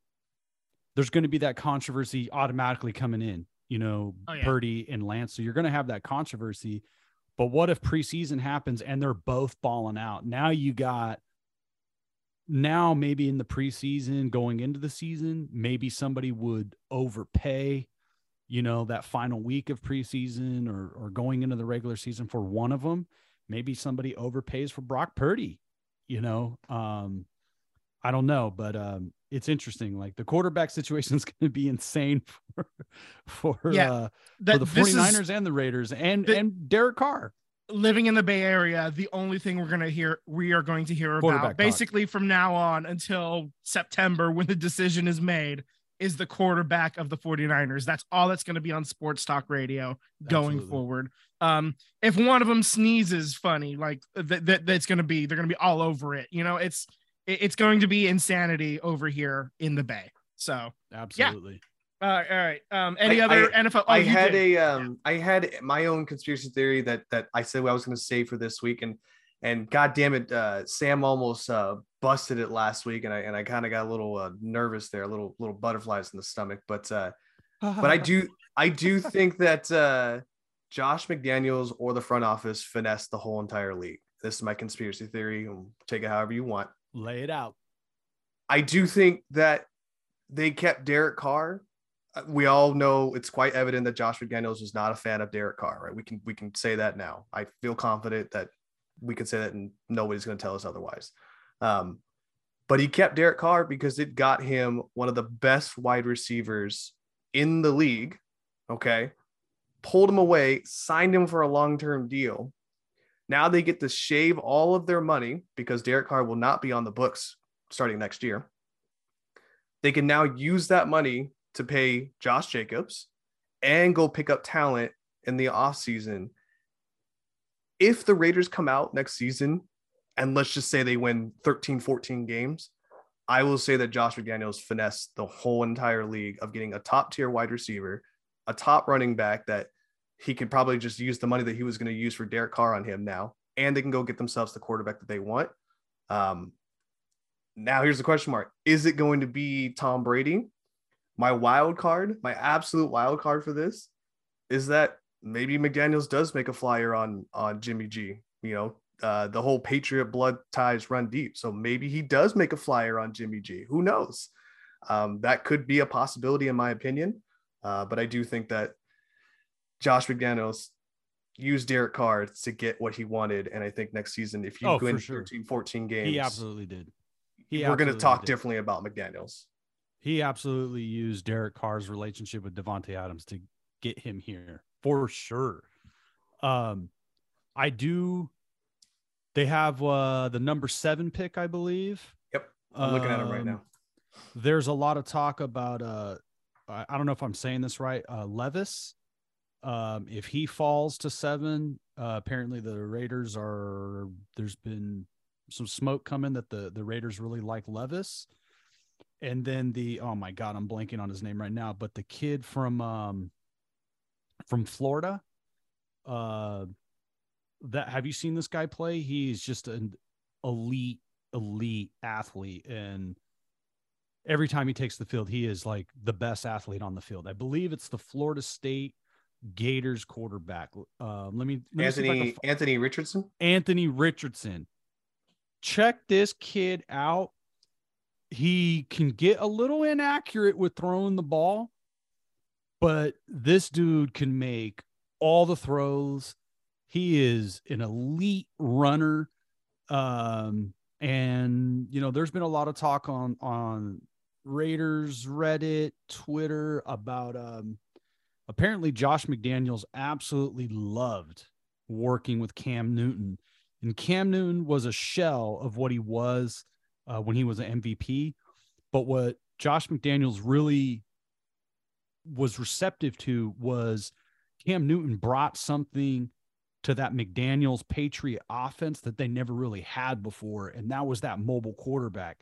S2: there's going to be that controversy automatically coming in, you know,
S1: Oh, yeah.
S2: Purdy and Lance. So you're going to have that controversy. But what if preseason happens and they're both balling out? Now you got now maybe in the preseason going into the season, maybe somebody would overpay, you know, that final week of preseason or or going into the regular season for one of them. Maybe somebody overpays for Brock Purdy, you know. Um I don't know, but um it's interesting. Like the quarterback situation is going to be insane for for
S1: Yeah,
S2: uh
S1: that
S2: for the
S1: this is-
S2: 49ers and the Raiders and and Derek Carr.
S1: Living in the Bay Area, the only thing we're gonna hear we are going to hear about
S2: talk.
S1: basically from now on until September when the decision is made is the quarterback of the 49ers. That's all that's gonna be on sports talk radio going
S2: Absolutely.
S1: forward. Um, if one of them sneezes funny, like that, that that's gonna be they're gonna be all over it. You know, it's it's going to be insanity over here in the Bay. So
S2: Absolutely.
S1: Uh, all right. Um, any
S3: I-
S1: other
S3: I-
S1: NFL? Oh,
S3: I had
S1: did.
S3: a um I had my own conspiracy theory that that I said I was going to say for this week and and god damn it uh Sam almost uh busted it last week and I and I kind of got a little uh, nervous there a little little butterflies in the stomach but uh but I do I do think that uh Josh McDaniels or the front office finessed the whole entire league. This is my conspiracy theory. Take it however you want.
S2: lay it out.
S3: I do think that they kept Derek Carr. We all know it's quite evident that Josh McDaniels was not a fan of Derek Carr, right? We can we can say that now. I feel confident that we can say that and nobody's going to tell us otherwise. Um, but he kept Derek Carr because it got him one of the best wide receivers in the league. Okay. Pulled him away, signed him for a long term deal. Now they get to shave all of their money because Derek Carr will not be on the books starting next year. They can now use that money to pay Josh Jacobs and go pick up talent in the offseason. If the Raiders come out next season and let's just say they win 13, 14 games, I will say that Josh McDaniels finessed the whole entire league of getting a top tier wide receiver, a top running back that he could probably just use the money that he was going to use for Derek Carr on him now, and they can go get themselves the quarterback that they want. Um, now here's the question mark: Is it going to be Tom Brady? My wild card, my absolute wild card for this, is that maybe McDaniel's does make a flyer on on Jimmy G. You know, uh, the whole Patriot blood ties run deep, so maybe he does make a flyer on Jimmy G. Who knows? Um, that could be a possibility, in my opinion. Uh, but I do think that Josh McDaniels used Derek Carr to get what he wanted. And I think next season, if you
S2: Oh,
S3: win
S2: sure.
S3: 13, 14 games,
S2: He absolutely did. He
S3: we're going to talk
S2: did.
S3: differently about McDaniels.
S2: He absolutely used Derek Carr's relationship with Davante Adams to get him here for sure. Um, I do. They have uh the number seven pick, I believe.
S3: Yep. I'm looking at him right
S2: Um,
S3: now.
S2: There's a lot of talk about uh, I I don't know if I'm saying this right. Uh, Levis Um, if he falls to seven, uh, apparently the Raiders are. There's been some smoke coming that the the Raiders really like Levis, and then the oh my god, I'm blanking on his name right now, but the kid from um from Florida, uh, that have you seen this guy play? He's just an elite elite athlete and every time he takes the field he is like the best athlete on the field i believe it's the florida state gators quarterback um let me, let me see if I can
S3: Anthony
S2: fi-
S3: Anthony Richardson.
S2: anthony richardson check this kid out he can get a little inaccurate with throwing the ball but this dude can make all the throws. He is an elite runner. Um and you know there's been a lot of talk on on raiders reddit twitter about um apparently josh mcdaniels absolutely loved working with cam newton. And cam newton was a shell of what he was uh, when he was an mvp but what josh mcdaniels really was receptive to was cam newton brought something to that McDaniels Patriot offense that they never really had before, and that was that mobile quarterback.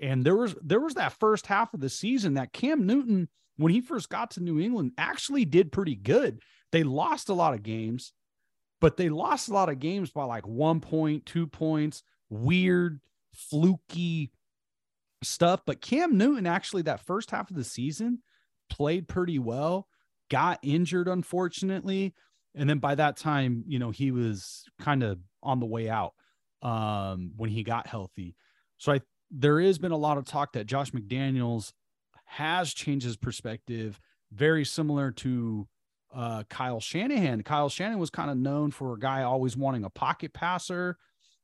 S2: And there was there was that first half of the season that Cam Newton, when he first got to New England, actually did pretty good. They lost a lot of games, but they lost a lot of games by like one point, two points, weird, fluky stuff. But Cam Newton actually that first half of the season played pretty well, got injured unfortunately and then by that time you know he was kind of on the way out um when he got healthy so i there has been a lot of talk that josh mcdaniels has changed his perspective very similar to uh kyle shanahan kyle shanahan was kind of known for a guy always wanting a pocket passer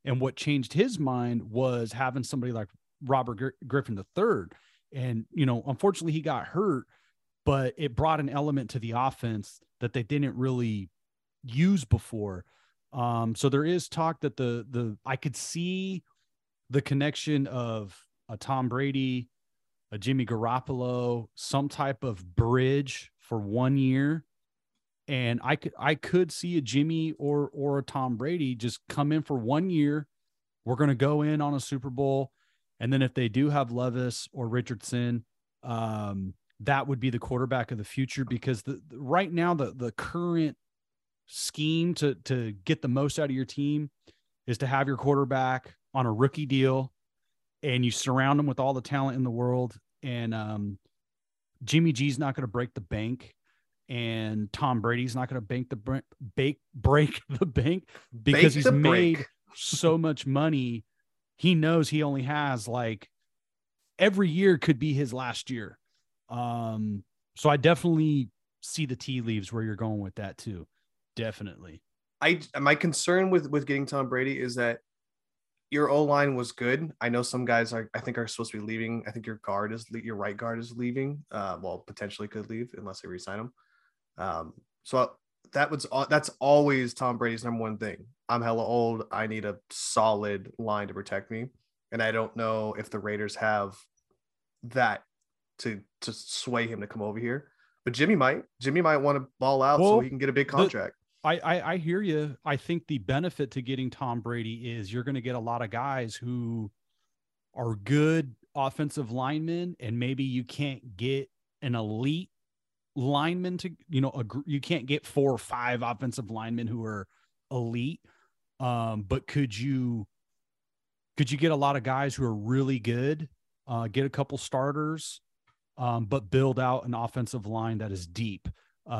S2: and what changed his mind was having somebody like robert Gr- griffin III. and you know unfortunately he got hurt but it brought an element to the offense that they didn't really use before. Um, so there is talk that the the I could see the connection of a Tom Brady, a Jimmy Garoppolo, some type of bridge for one year. And I could I could see a Jimmy or or a Tom Brady just come in for one year. We're gonna go in on a Super Bowl. And then if they do have Levis or Richardson, um, that would be the quarterback of the future because the, the right now the the current scheme to to get the most out of your team is to have your quarterback on a rookie deal and you surround him with all the talent in the world and um Jimmy G's not going to break the bank and Tom Brady's not going to bank the br- bake break the bank because he's made so much money he knows he only has like every year could be his last year um so I definitely see the tea leaves where you're going with that too definitely
S3: I my concern with with getting Tom Brady is that your O line was good. I know some guys are I think are supposed to be leaving. I think your guard is your right guard is leaving. Uh, well, potentially could leave unless they resign him. Um, so that was al- that's always Tom Brady's number one thing. I'm hella old. I need a solid line to protect me, and I don't know if the Raiders have that to to sway him to come over here. But Jimmy might. Jimmy might want to ball out so he can get a big
S2: the-
S3: contract.
S2: I, I I hear you. I think the benefit to getting Tom Brady is you're going to get a lot of guys who are good offensive linemen, and maybe you can't get an elite lineman to you know you can't get four or five offensive linemen who are elite. Um, but could you could you get a lot of guys who are really good? Uh, get a couple starters, um, but build out an offensive line that is deep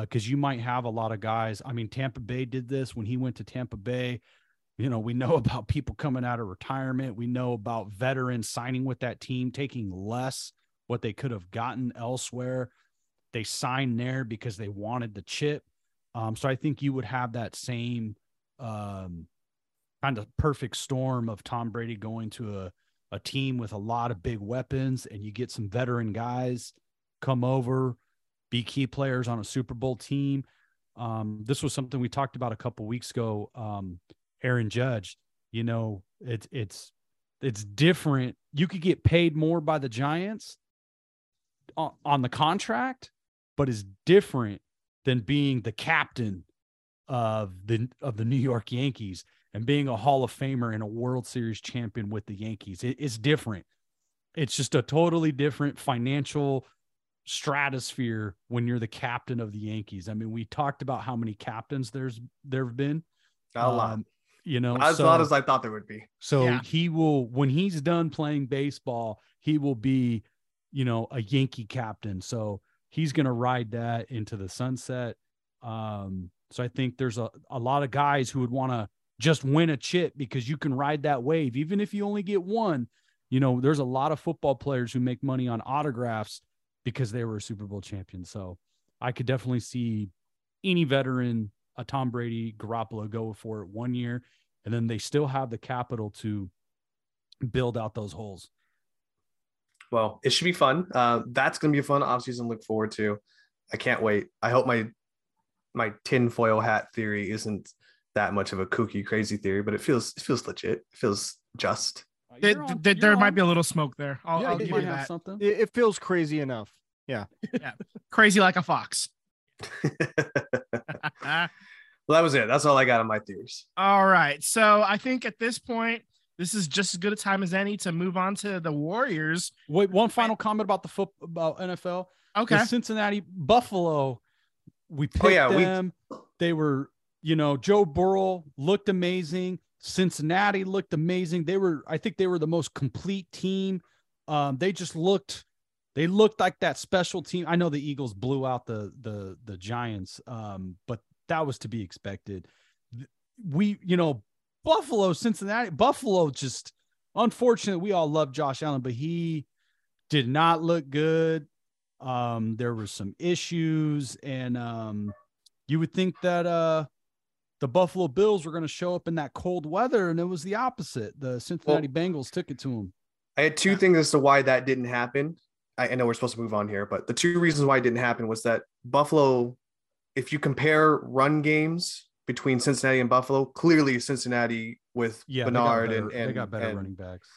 S2: because you might have a lot of guys. I mean, Tampa Bay did this when he went to Tampa Bay. You know, we know about people coming out of retirement. We know about veterans signing with that team, taking less what they could have gotten elsewhere. They signed there because they wanted the chip. Um, so I think you would have that same um, kind of perfect storm of Tom Brady going to a, a team with a lot of big weapons, and you get some veteran guys come over, be key players on a Super Bowl team. Um, this was something we talked about a couple weeks ago. Um, Aaron Judge, you know, it's it's it's different. You could get paid more by the Giants on, on the contract, but it's different than being the captain of the of the New York Yankees and being a Hall of Famer and a World Series champion with the Yankees. It, it's different. It's just a totally different financial stratosphere when you're the captain of the Yankees. I mean, we talked about how many captains there's there've been.
S3: Not a lot.
S2: Um, you know,
S3: as
S2: so-
S3: lot as I thought there would be.
S2: so
S1: Yeah.
S2: he will, when he's done playing baseball, he will be, you know, a Yankee captain. So he's going to ride that into the sunset. Um, so I think there's a, a lot of guys who would want to just win a chip because you can ride that wave, even if you only get one. You know, there's a lot of football players who make money on autographs because they were a Super Bowl champion. So I could definitely see any veteran, a Tom Brady, Garoppolo go for it one year, and then they still have the capital to build out those holes.
S3: Well, it should be fun. Uh, that's going to be a fun offseason to look forward to. I can't wait. I hope my my tinfoil hat theory isn't that much of a kooky, crazy theory, but it feels it feels legit. It feels just.
S1: There, there- there might be a little smoke there. I'll,
S2: yeah,
S1: I'll
S2: you
S1: give
S2: might
S1: you that.
S2: something.
S4: It, it feels crazy enough. Yeah. yeah.
S1: crazy like a fox.
S3: well, that was it. That's all I got on my theories.
S1: All right. So I think at this point, this is just as good a time as any to move on to the Warriors.
S2: Wait, one final comment about the foot about NFL.
S1: Okay.
S2: The Cincinnati Buffalo, we picked
S3: Oh, yeah, we-
S2: them. They were, you know, Joe Burrow looked amazing. Cincinnati looked amazing. They were, I think, they were the most complete team. Um, they just looked, they looked like that special team. I know the Eagles blew out the the the Giants, um, but that was to be expected. We, you know, Buffalo, Cincinnati, Buffalo just unfortunately, We all love Josh Allen, but he did not look good. Um, there were some issues, and um, you would think that uh, the Buffalo Bills were going to show up in that cold weather, and it was the opposite. The Cincinnati Bengals took it to them.
S3: I had two things as to why that didn't happen. I, I know we're supposed to move on here, but the two reasons why it didn't happen was that Buffalo, if you compare run games between Cincinnati and Buffalo, clearly Cincinnati with
S2: Yeah, they
S3: Bernard
S2: better-
S3: and, and
S2: they got better
S3: and
S2: running backs.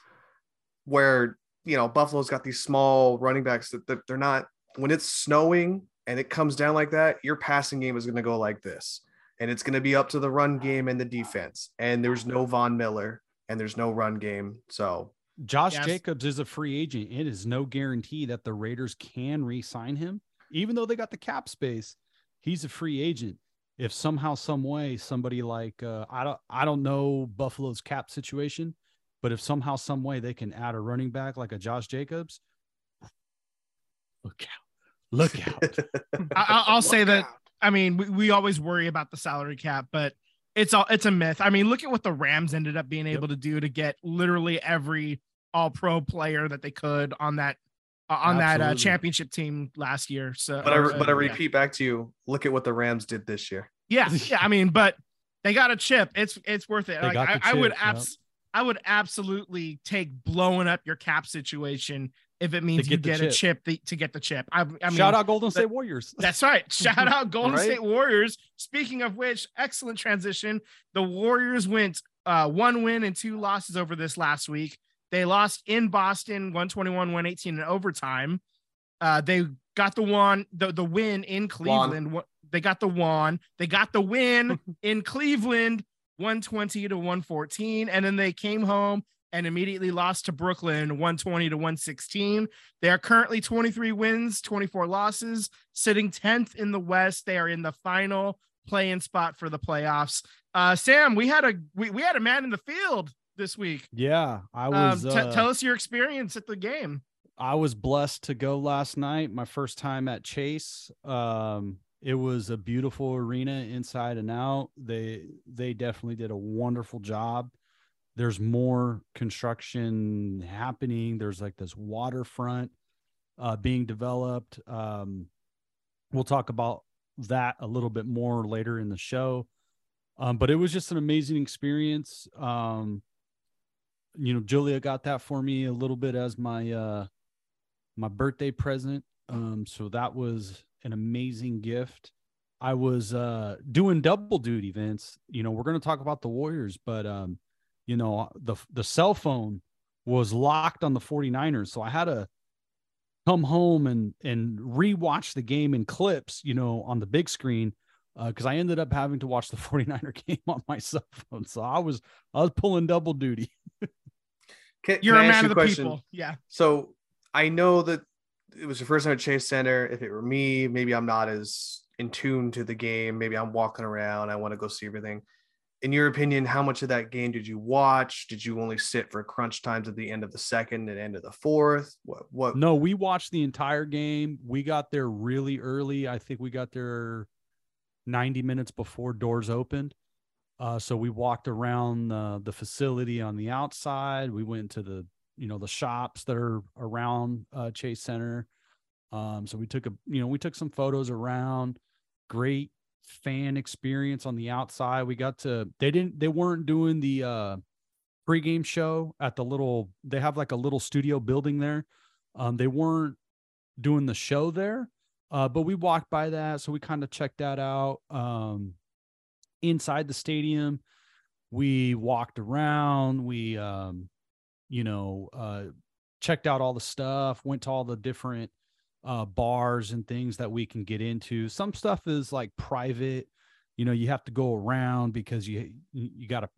S3: where you know Buffalo's got these small running backs that, that they're not when it's snowing and it comes down like that, your passing game is going to go like this. And it's going to be up to the run game and the defense. And there's no Von Miller and there's no run game. So
S2: Josh
S1: Yes.
S2: Jacobs is a free agent. It is no guarantee that the Raiders can re-sign him, even though they got the cap space. He's a free agent. If somehow, some way, somebody like uh, I don't, I don't know Buffalo's cap situation, but if somehow, some way they can add a running back like a Josh Jacobs, look out, look out.
S1: I, I'll- I'll say that. I mean, we, we always worry about the salary cap, but it's all it's a myth. I mean, look at what the Rams ended up being able to do to get literally every All Pro player that they could on that uh, on that uh, championship team last year. So,
S3: but I
S1: uh,
S3: but I
S1: yeah.
S3: repeat back to you, look at what the Rams did this year.
S1: Yeah, yeah. I mean, but they got a chip. It's it's worth it.
S2: They
S1: Like
S2: got
S1: I,
S2: the
S1: I would
S2: chip, yep.
S1: abs I would absolutely take blowing up your cap situation if it means you
S2: get the
S1: get a
S2: chip.
S1: chip the, to get the chip. I, I mean,
S2: Shout out Golden
S1: that-
S2: State Warriors.
S1: That's right. Shout out Golden
S4: Right?
S1: State Warriors. Speaking of which, excellent transition. The Warriors went uh, one win and two losses over this last week. They lost in Boston 121 118 in overtime. Uh, they got the one the, the win in Cleveland. They got the one. They got the win in Cleveland 120 to 114 and then they came home and immediately lost to Brooklyn 120 to 116. They are currently 23 wins, 24 losses, sitting 10th in the West. They are in the final play-in spot for the playoffs. Uh, Sam, we had a we, we had a man in the field this week.
S2: Yeah, I
S1: Um,
S2: was.
S1: t-
S2: uh,
S1: tell us your experience at the game.
S2: I was blessed to go last night, my first time at Chase. Um, it was a beautiful arena inside and out. They they definitely did a wonderful job. There's more construction happening. There's like this waterfront uh, being developed. Um, we'll talk about that a little bit more later in the show. Um, but it was just an amazing experience. Um, you know, Julia got that for me a little bit as my uh my birthday present. Um, so that was an amazing gift. I was uh doing double duty, Vince. You know, we're gonna talk about the Warriors, but um, you know, the the cell phone was locked on the 49ers. So I had to come home and and rewatch the game in clips, you know, on the big screen. Because I ended up having to watch the 49er game on my cell phone. So I was I was pulling double duty.
S3: Can,
S1: You're
S3: can
S1: a
S3: I ask
S1: man
S3: you
S1: of the
S3: question?
S1: people. Yeah.
S3: So I know that it was your first time at Chase Center. If it were me, maybe I'm not as in tune to the game. Maybe I'm walking around. I want to go see everything. In your opinion, how much of that game did you watch? Did you only sit for crunch times at the end of the second and end of the fourth? What? What?
S2: No, we watched the entire game. We got there really early. I think we got there 90 minutes before doors opened. Uh, so we walked around the facility on the outside. We went to the, you know, the shops that are around uh, Chase Center. Um, so we took a, you know, we took some photos around. Great fan experience on the outside. We got to, they didn't, they weren't doing the uh, pregame show at the little, they have like a little studio building there. Um, they weren't doing the show there, uh, but we walked by that, so we kind of checked that out. Um, inside the stadium, we walked around. We, um, you know, uh, checked out all the stuff. Went to all the different uh, bars and things that we can get into. Some stuff is like private. You know, you have to go around because you you, you gotta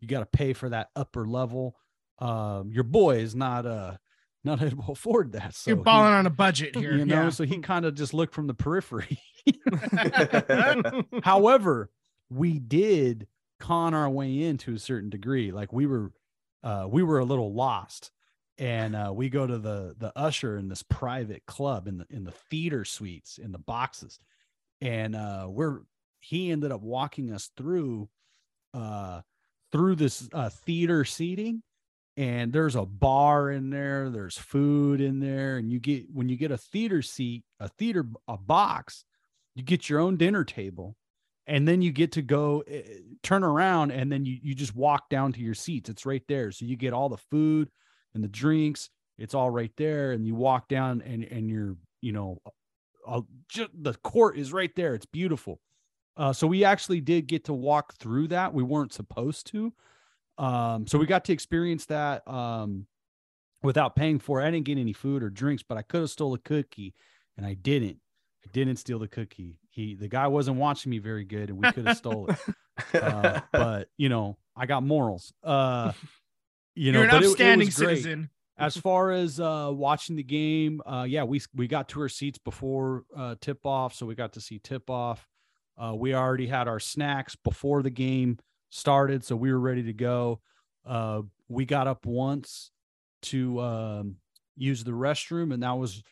S2: you gotta pay for that upper level. Um, your boy is not uh not able to afford that. So
S1: You're
S2: he-
S1: balling on a budget here.
S2: you know,
S1: yeah.
S2: so he kind of just looked from the periphery. However, we did con our way in to a certain degree. Like we were, uh, we were a little lost, and uh, we go to the the usher in this private club in the in the theater suites in the boxes, and uh, we're he ended up walking us through, uh, through this uh, theater seating. And there's a bar in there. There's food in there, and you get when you get a theater seat, a theater a box, you get your own dinner table and then you get to go uh, turn around and then you, you just walk down to your seats. It's right there. So you get all the food and the drinks. It's all right there. And you walk down and and you're you know uh, just, the court is right there. It's beautiful. Uh, so we actually did get to walk through that. We weren't supposed to. Um, so we got to experience that um, without paying for it. I didn't get any food or drinks but i could have stole a cookie and i didn't I didn't steal the cookie. He the guy wasn't watching me very good, and we could have stole it. Uh, but you know, I got morals. Uh, you know,
S1: You're an
S2: but it- it,
S1: upstanding
S2: was great.
S1: citizen.
S2: As far as uh, watching the game, uh, yeah, we we got to our seats before uh, tip off, so we got to see tip off. Uh, we already had our snacks before the game started, so we were ready to go. Uh, we got up once to um, use the restroom, and that was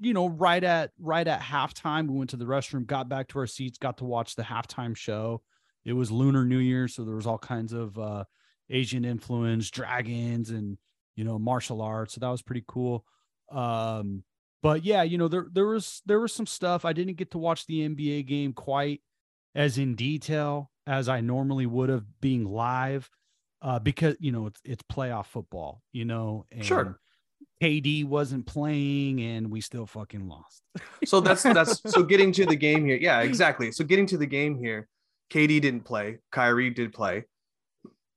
S2: you know right at right at halftime we went to the restroom got back to our seats got to watch the halftime show. It was lunar new year so there was all kinds of uh asian influence dragons and you know martial arts so that was pretty cool. Um but yeah you know there there was there was some stuff. I didn't get to watch the nba game quite as in detail as i normally would have being live uh because you know it's it's playoff football you know and
S3: Sure.
S2: KD wasn't playing and we still fucking lost.
S3: so that's that's so getting to the game here. Yeah, exactly. So getting to the game here, KD didn't play, Kyrie did play.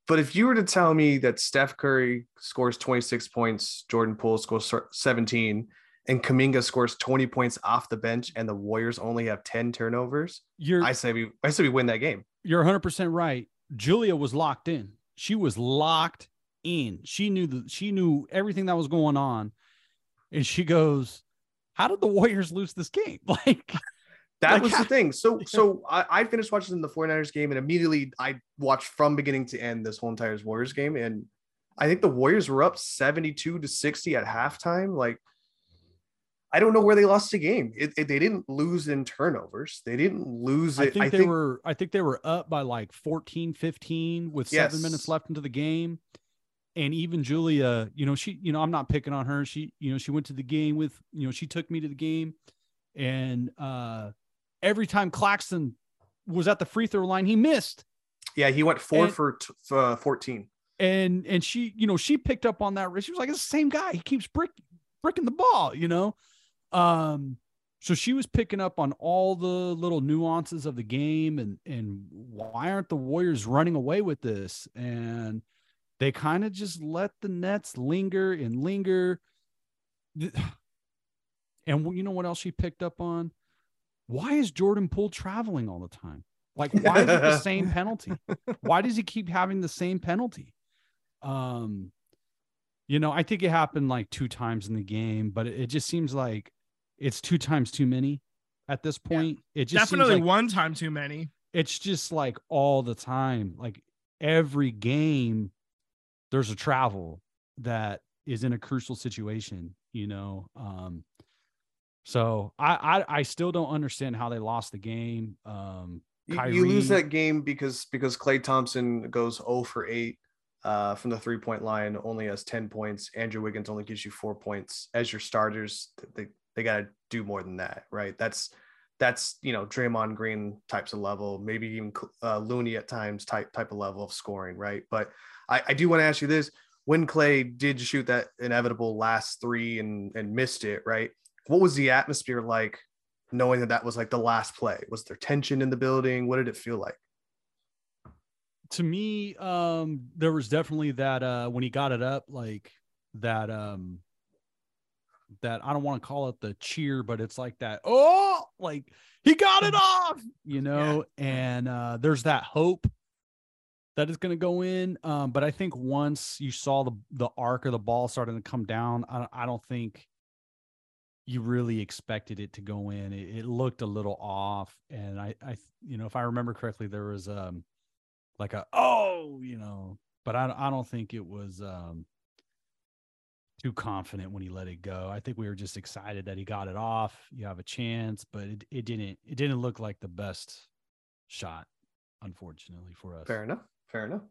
S3: But if you were to tell me that Steph Curry scores 26 points, Jordan Poole scores 17, and Kuminga scores 20 points off the bench, and the Warriors only have 10 turnovers,
S2: You're
S3: I say we I say we win that game.
S2: you're 100% right. Julia was locked in. She was locked in. She knew the she knew everything that was going on. And she goes, "How did the Warriors lose this game?" Like
S3: That
S2: Like,
S3: was the thing. So so I, I finished watching the 49ers game and immediately I watched from beginning to end this whole entire Warriors game. And I think the Warriors were up 72 to 60 at halftime. Like I don't know where they lost the game. It, it- they didn't lose in turnovers. They didn't lose it.
S2: I think they were I think they were up by like 14 15 with 7
S3: Yes.
S2: minutes left into the game. And even Julia, you know, she, you know, I'm not picking on her. She, you know, she went to the game with, you know, she took me to the game and uh every time Claxton was at the free throw line, he missed.
S3: yeah, he went four
S2: and-
S3: for t- uh, 14.
S2: and and she you know she picked up on that she was like it's the same guy he keeps brick bricking the ball you know um so she was picking up on all the little nuances of the game and and why aren't the warriors running away with this and they kind of just let the nets linger and linger And you know what else she picked up on? Why is Jordan Poole traveling all the time? Like, why is it the same penalty? Why does he keep having the same penalty? Um, you know, I think it happened like two times in the game, but it, it just seems like it's two times too many at this point. It just seems
S1: Definitely
S2: like
S1: one time too many.
S2: it's just like all the time like every game there's a travel that is in a crucial situation you know um so I, I i still don't understand how they lost the game um
S3: You, you lose that game because because Klay Thompson goes 0 for 8 uh, from the three point line, only has 10 points. Andrew Wiggins only gives you four points as your starters. They they got to do more than that, right? That's that's you know Draymond Green types of level, maybe even uh, Looney at times type type of level of scoring, right? But I, I do want to ask you this: when Klay did shoot that inevitable last three and and missed it, right? What was the atmosphere like, knowing that that was like the last play? Was there tension in the building? What did it feel like?
S2: to me um there was definitely that uh when he got it up like that um that I don't want to call it the cheer but it's like that oh like he got it off you know and uh there's that hope that is going to go in um but I think once you saw the the arc of the ball starting to come down I I don't think you really expected it to go in. It, it looked a little off and I I you know if I remember correctly there was um like a oh you know but i, I don't think it was um too confident when he let it go. I think we were just excited that he got it off. You have a chance but it, it didn't it didn't look like the best shot unfortunately for us.
S3: Fair enough. Fair enough.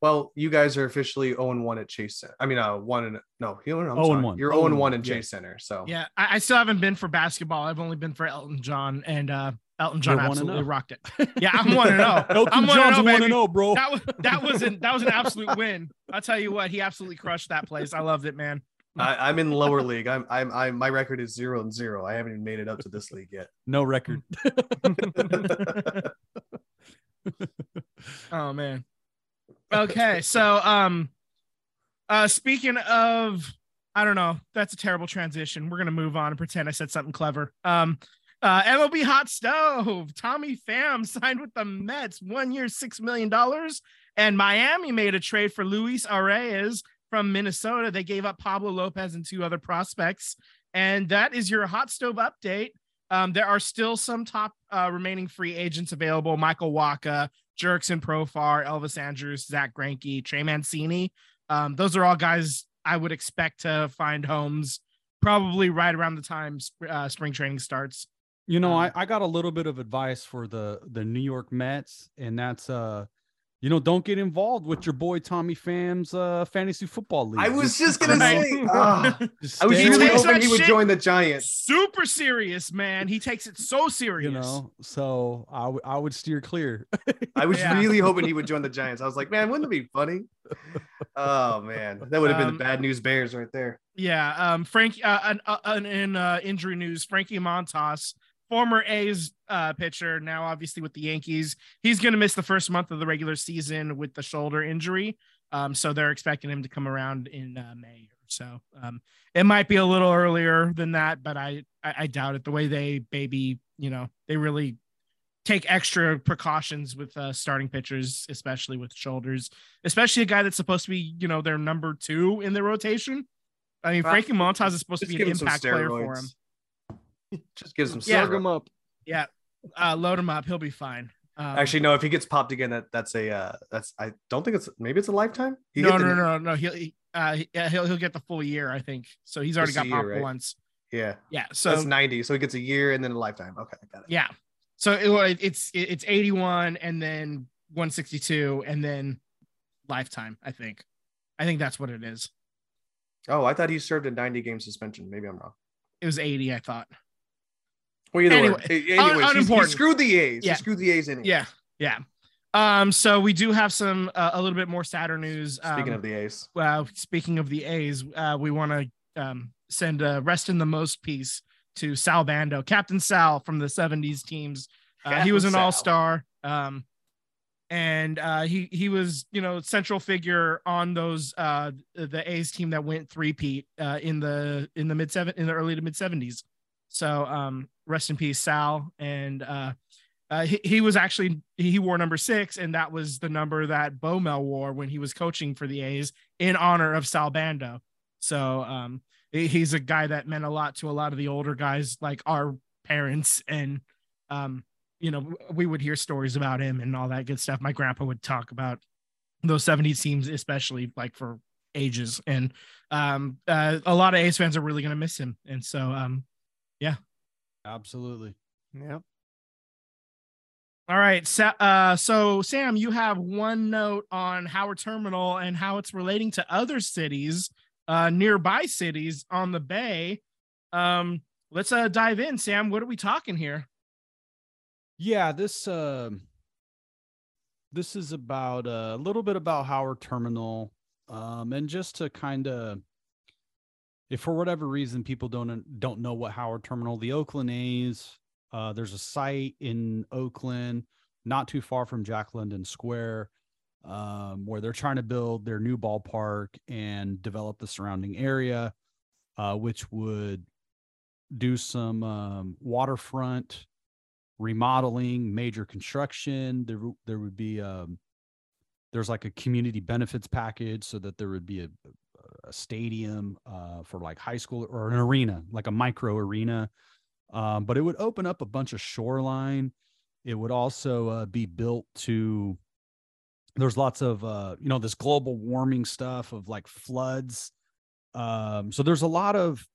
S3: Well, you guys are officially 0 and 1 at Chase Center. I mean, uh, one and no, you I'm
S2: 0 and
S3: sorry.
S2: 1.
S3: You're
S2: 0
S3: 0
S2: and
S3: and 1 in
S2: 1, yeah.
S3: Chase Center. So
S1: Yeah, I, I still haven't been for basketball. I've only been for Elton John, and uh, Elton John
S2: You're
S1: absolutely rocked it. Yeah, I'm one and zero.
S2: Elton
S1: I'm one and
S2: John's
S1: oh,
S2: one zero, bro.
S1: That was that was an that was an absolute win. I'll tell you what, he absolutely crushed that place. I loved it, man.
S3: I, I'm in lower league. I'm, I'm, I'm, my record is zero and zero. I haven't even made it up to this league yet.
S2: No record.
S1: Oh man. Okay, so um uh speaking of I don't know, that's a terrible transition. We're gonna move on and pretend I said something clever. Um uh MLB hot stove, Tommy Pham signed with the Mets, one year, six million dollars. And Miami made a trade for Luis Arraez from Minnesota. They gave up Pablo Lopez and two other prospects. And that is your hot stove update. Um, there are still some top uh, remaining free agents available. Michael Wacha, Jurickson Profar, Elvis Andrus, Zack Greinke, Trey Mancini. Um, those are all guys I would expect to find homes probably right around the time sp- uh, spring training starts.
S2: You know, I,
S1: Um,
S2: I got a little bit of advice for the the New York Mets, and that's uh, you know, don't get involved with your boy Tommy Pham's uh fantasy football league.
S3: I was just
S2: you
S3: gonna
S2: know,
S3: say, ah,
S2: just
S3: I was really hoping he would join the Giants.
S1: Super serious, man. He takes it so serious.
S2: you know. So I w- I would steer clear.
S3: I was
S1: Yeah.
S3: really hoping he would join the Giants. I was like, man, wouldn't it be funny? Oh man, that would have been
S1: Um,
S3: the bad news bears right there.
S1: Yeah. Um, Frank, uh, an, uh, an, in uh, injury news, Frankie Montas, former A's uh, pitcher, now obviously with the Yankees, he's going to miss the first month of the regular season with the shoulder injury. Um, so they're expecting him to come around in uh, May or so. Um, it might be a little earlier than that, but I, I, I doubt it. The way they baby, you know, they really take extra precautions with uh, starting pitchers, especially with shoulders, especially a guy that's supposed to be, you know, their number two in the rotation. I mean, Frankie Montas is supposed to be an impact player for him.
S3: Just gives him
S1: Yeah.
S4: Slug him up.
S1: Yeah, uh, load him up. He'll be fine. Um,
S3: Actually, no. If he gets popped again, that that's a uh, that's I don't think it's maybe it's a lifetime. He
S1: no, no,
S3: the-
S1: no, no, no. He'll he, uh, he'll he'll get the full year, I think. So he's already got
S3: year,
S1: popped
S3: right?
S1: once.
S3: Yeah,
S1: Yeah.
S3: so that's ninety. So he gets a year and then a lifetime. Okay, I got it.
S1: yeah. So it, it's it's 81 and then 162 and then lifetime. I think. I think that's what it is.
S3: Oh, I thought he served a ninety game suspension. Maybe I'm wrong.
S1: It was 80, I thought.
S3: Well, either
S1: Anyway,
S3: way, anyways, he's- he
S1: unimportant.
S3: screwed the A's.
S1: Yeah.
S3: He screwed the A's anyway.
S1: Yeah. Yeah. Um. So we do have some uh, a little bit more sadder news.
S3: Speaking
S1: um,
S3: of the A's,
S1: well, speaking of the A's, uh, we want to um, send a rest in the most piece to Sal Bando, Captain Sal from the 70s teams. Uh, he was an all star. Um, and uh, he he was you know central figure on those uh, the A's team that went three-peat uh, in the in the mid seven in the early to mid seventies. So um, rest in peace, Sal. And uh, uh, he, he was actually he wore number six, and that was the number that Bomel wore when he was coaching for the A's in honor of Sal Bando. So um, he's a guy that meant a lot to a lot of the older guys like our parents and um, you know, we would hear stories about him and all that good stuff. My grandpa would talk about those 70s teams, especially like for ages. And um, uh, a lot of A's fans are really going to miss him. And so, um, yeah.
S2: Absolutely.
S4: Yep.
S1: All right. So, uh, so, Sam, you have one note on Howard Terminal and how it's relating to other cities, uh, nearby cities on the Bay. Um, let's uh, dive in, Sam. What are we talking here?
S2: Yeah, this uh, this is about uh, a little bit about Howard Terminal, um, and just to kind of, if for whatever reason people don't don't know what Howard Terminal, the Oakland A's, uh, there's a site in Oakland, not too far from Jack London Square, um, where they're trying to build their new ballpark and develop the surrounding area, uh, which would do some um, waterfront remodeling, major construction. There there would be um, there's like a community benefits package so that there would be a, a stadium uh, for like high school or an arena, like a micro arena. Um, but it would open up a bunch of shoreline. It would also uh, be built to. There's lots of uh, you know this global warming stuff of like floods. Um, so there's a lot of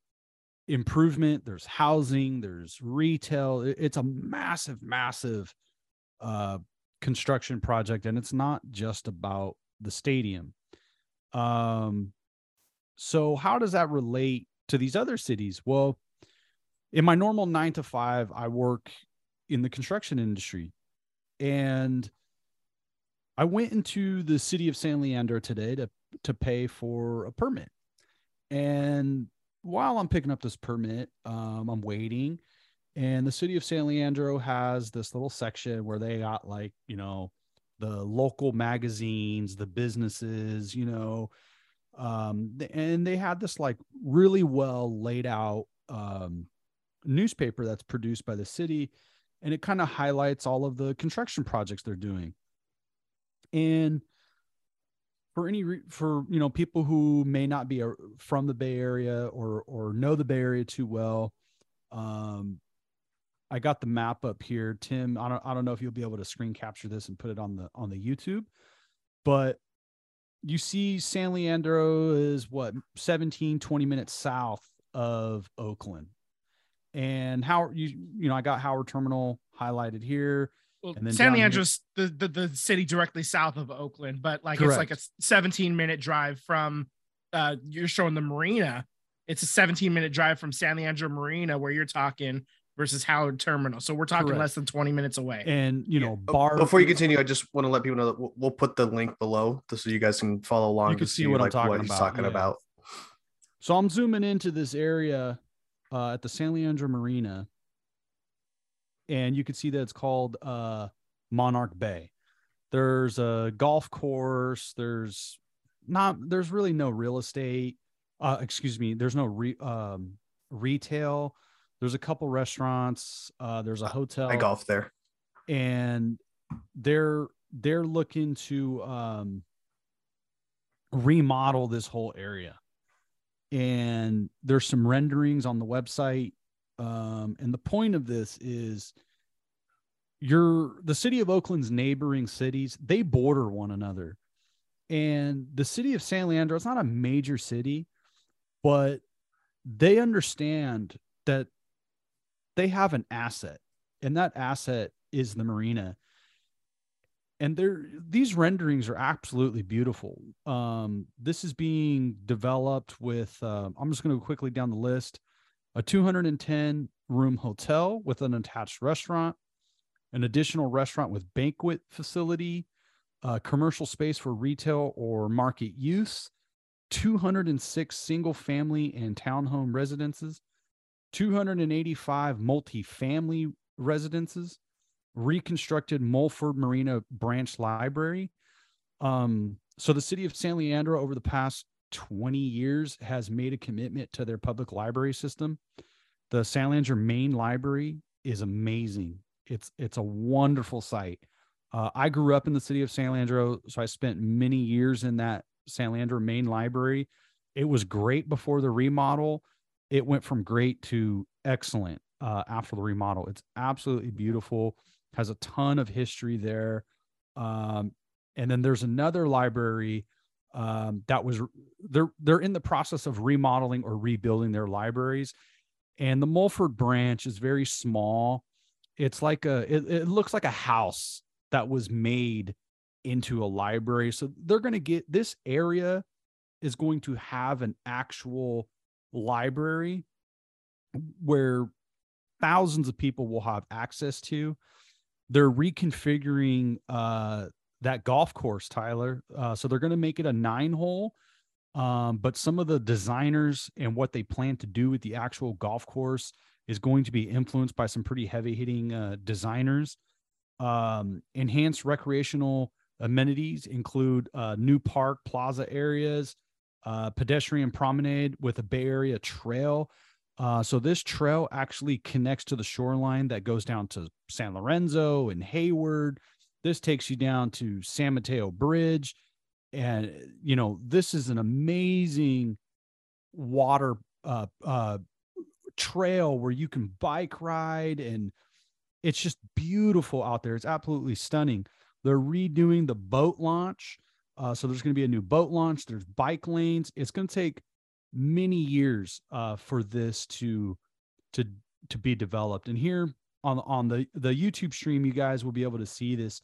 S2: improvement there's housing there's retail it's a massive massive uh construction project and it's not just about the stadium um so how does that relate to these other cities? Well in my normal 9 to 5 I work in the construction industry. And I went into the city of San Leandro today to to pay for a permit. And while I'm picking up this permit, um, I'm waiting, and the city of San Leandro has this little section where they got like you know the local magazines, the businesses, you know, um, and they had this like really well laid out um, newspaper that's produced by the city, and it kind of highlights all of the construction projects they're doing, and for any for you know people who may not be a, from the Bay Area or or know the Bay Area too well, um, I got the map up here. Tim, I don't I don't know if you'll be able to screen capture this and put it on the on the YouTube, but you see San Leandro is what 17 20 minutes south of Oakland. And how you you know I got Howard Terminal highlighted here.
S1: Well,
S2: And then
S1: San
S2: down here-
S1: Leandro's the, the the city directly south of Oakland, but like
S2: Correct.
S1: it's like a 17 minute drive from uh you're showing the marina. It's a 17 minute drive from San Leandro Marina where you're talking versus Howard Terminal. So we're talking
S2: Correct.
S1: less than 20 minutes away.
S2: and you know bar
S3: Before you continue, I just want to let people know that we'll, we'll put the link below so you guys can follow along.
S2: You can
S3: to
S2: see what I'm
S3: like,
S2: talking
S3: he's
S2: about,
S3: talking
S2: yeah.
S3: about.
S2: So I'm zooming into this area uh, at the San Leandro Marina, and you can see that it's called uh, Monarch Bay. There's a golf course. There's not. There's really no real estate. Uh, excuse me. There's no re, um, retail. There's a couple restaurants. Uh, there's a hotel
S3: I golf there.
S2: and they're they're looking to um remodel this whole area and there's some renderings on the website um and the point of this is your the city of oakland's neighboring cities they border one another and the city of san leandro it's not a major city but they understand that they have an asset and that asset is the marina. And there these renderings are absolutely beautiful. Um this is being developed with um i'm just going to go quickly down the list. A 210 room hotel with an attached restaurant an additional restaurant with banquet facility uh, commercial space for retail or market use 206 single family and townhome residences 285 multi-family residences reconstructed Mulford Marina Branch Library. Um, so the city of San Leandro over the past 20 years has made a commitment to their public library system. The San Leandro main library is amazing. It's it's a wonderful site. Uh, I grew up in the city of San Leandro, so I spent many years in that San Leandro main library. It was great before the remodel. It went from great to excellent uh, after the remodel. It's absolutely beautiful. Has a ton of history there. Um, and then there's another library um, that was they're they're in the process of remodeling or rebuilding their libraries. And the Mulford branch is very small. It's like a it, it looks like a house that was made into a library. So they're going to get this area is going to have an actual library where thousands of people will have access to. They're reconfiguring uh, that golf course, Tyler. Uh, so they're going to make it a nine hole. Um, but some of the designers and what they plan to do with the actual golf course is going to be influenced by some pretty heavy hitting uh, designers. Um, enhanced recreational amenities include uh, new park plaza areas, uh, pedestrian promenade with a Bay Area trail. Uh, so this trail actually connects to the shoreline that goes down to San Lorenzo and Hayward. This takes you down to San Mateo Bridge, and you know this is an amazing water uh, uh, trail where you can bike ride, and it's just beautiful out there. It's absolutely stunning. They're redoing the boat launch. Uh, so there's going to be a new boat launch. There's bike lanes. It's going to take many years uh, for this to to to be developed. And here on on the the YouTube stream, you guys will be able to see this.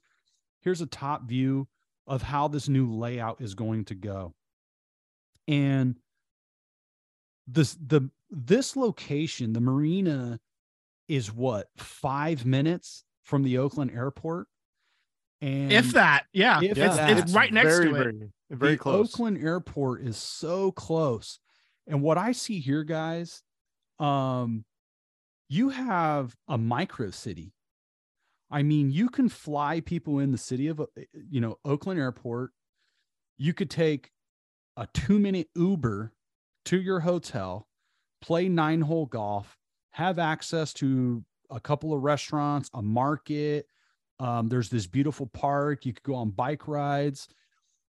S2: Here's a top view of how this new layout is going to go. And this the this location, the marina, is what five minutes from the Oakland airport. And
S1: if that, yeah,
S2: if
S1: it's,
S2: that.
S1: it's right next
S4: very,
S1: to it.
S4: Very, very
S2: the
S4: close.
S2: Oakland airport is so close. And what I see here, guys, um, you have a micro city. I mean, you can fly people in the city of, uh, you know, Oakland airport. You could take a two minute Uber to your hotel, play nine hole golf, have access to a couple of restaurants, a market. Um, there's this beautiful park. You could go on bike rides.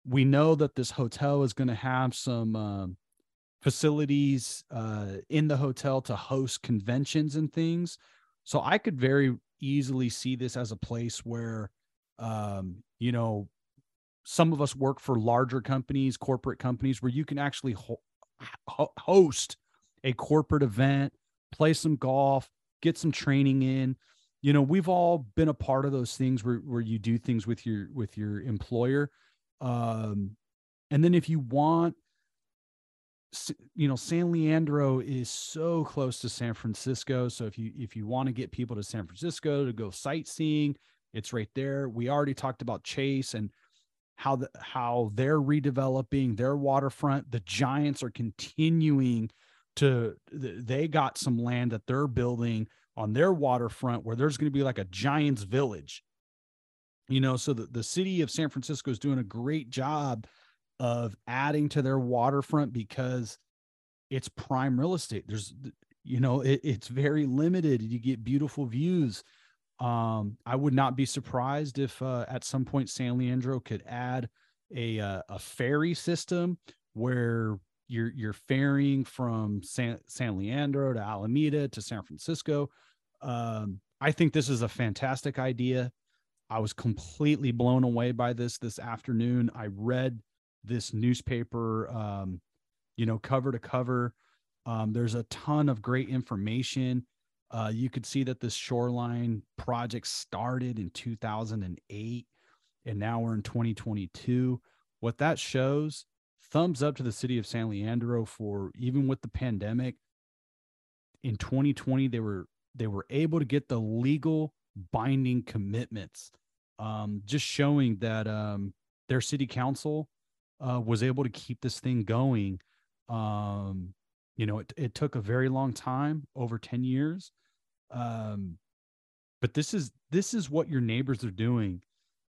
S2: We know that this hotel is going to have some um, facilities uh, in the hotel to host conventions and things. So I could very easily see this as a place where, um, you know, some of us work for larger companies, corporate companies, where you can actually ho- ho- host a corporate event, play some golf, get some training in. You know, we've all been a part of those things where where you do things with your with your employer. Um, and then if you want you know san leandro is so close to san francisco so if you if you want to get people to san francisco to go sightseeing it's right there we already talked about chase and how the how they're redeveloping their waterfront the giants are continuing to they got some land that they're building on their waterfront where there's going to be like a giants village. You know so the, the city of san francisco is doing a great job of adding to their waterfront because it's prime real estate. There's you know it, it's very limited. You get beautiful views. Um i would not be surprised if uh, at some point san leandro could add a uh, a ferry system where you're you're ferrying from san san leandro to alameda to san francisco um i think this is a fantastic idea i was completely blown away by this this afternoon i read this newspaper, um, you know, cover to cover. Um, there's a ton of great information. Uh, you could see that this shoreline project started in 2008 and now we're in 2022. What that shows, thumbs up to the city of San Leandro for even with the pandemic. In 2020, they were they were able to get the legal binding commitments, um, just showing that um, their city council uh, was able to keep this thing going. Um, you know, it, it took a very long time, over 10 years. Um, but this is this is what your neighbors are doing.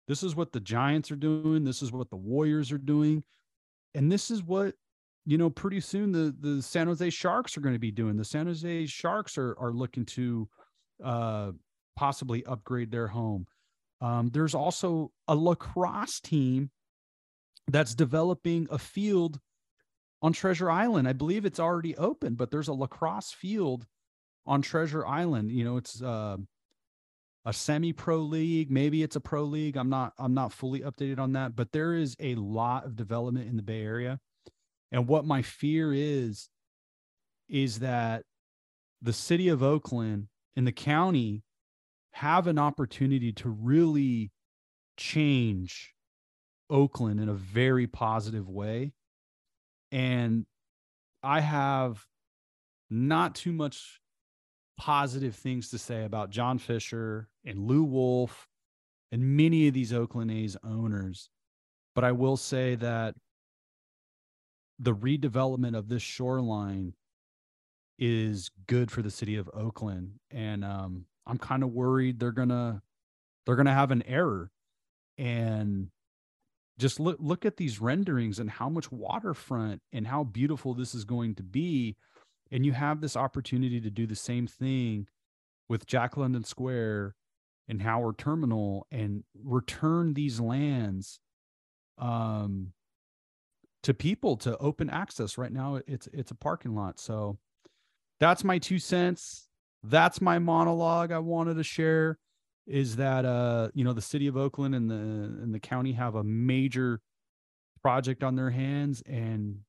S2: This is what the Giants are doing. This is what the Warriors are doing. And this is what, you know, pretty soon the the San Jose Sharks are going to be doing. The San Jose Sharks are are looking to uh possibly upgrade their home. Um, there's also a lacrosse team that's developing a field on Treasure Island. I believe it's already open, but there's a lacrosse field on Treasure Island. You know, it's uh, a semi-pro league, maybe it's a pro league. I'm not I'm not fully updated on that, but there is a lot of development in the Bay Area. And what my fear is is that the city of Oakland and the county have an opportunity to really change Oakland in a very positive way. And I have not too much positive things to say about John Fisher and Lew Wolff and many of these Oakland A's owners. But I will say that the redevelopment of this shoreline is good for the city of Oakland. And um, I'm kind of worried they're gonna they're gonna have an error. And just look look at these renderings and how much waterfront and how beautiful this is going to be and you have this opportunity to do the same thing with jack london square and howard terminal and return these lands um to people to open access. Right now it's it's a parking lot. So that's my two cents. That's my monologue i wanted to share is that uh you know the city of Oakland and the and the county have a major project on their hands and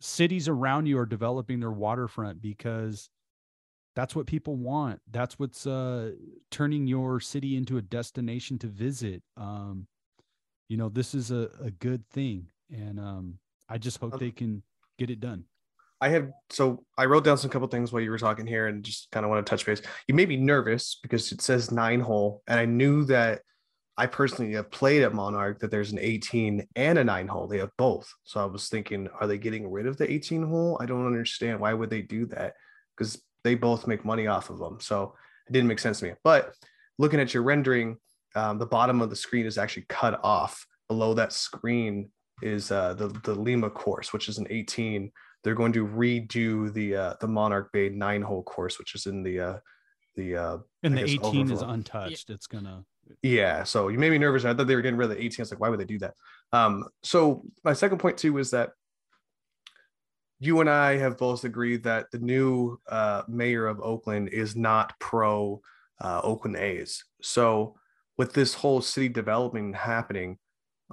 S2: cities around you are developing their waterfront because that's what people want. That's what's uh turning your city into a destination to visit. Um you know this is a, a good thing and um i just hope they can get it done.
S3: I have so I wrote down some couple things while you were talking here and just kind of want to touch base. You made me nervous because it says nine hole, and I knew that I personally have played at Monarch that there's an 18 and a nine hole. They have both. So I was thinking, are they getting rid of the 18 hole? I don't understand. Why would they do that? Because they both make money off of them. So it didn't make sense to me. But looking at your rendering, um, the bottom of the screen is actually cut off. Below that screen is uh, the the Lema course, which is an 18 they're going to redo the uh, the Monarch Bay nine hole course, which is in the uh, the uh,
S2: and the 18 overflow. is untouched. Yeah. It's gonna
S3: yeah. So you made me nervous. I thought they were getting rid of the 18. I was like, why would they do that? Um, so my second point too is that you and I have both agreed that the new uh, mayor of Oakland is not pro uh, Oakland A's. So with this whole city development happening,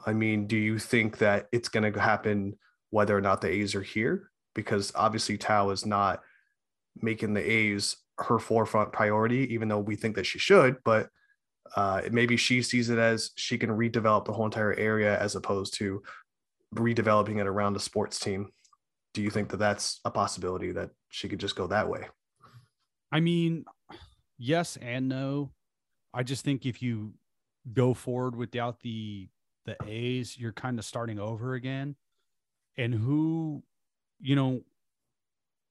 S3: I mean, do you think that it's going to happen whether or not the A's are here? because obviously Thao is not making the A's her forefront priority, even though we think that she should. But uh, maybe she sees it as she can redevelop the whole entire area as opposed to redeveloping it around a sports team. Do you think that that's a possibility that she could just go that way?
S2: I mean, yes and no. I just think if you go forward without the the A's, you're kind of starting over again. And who you know,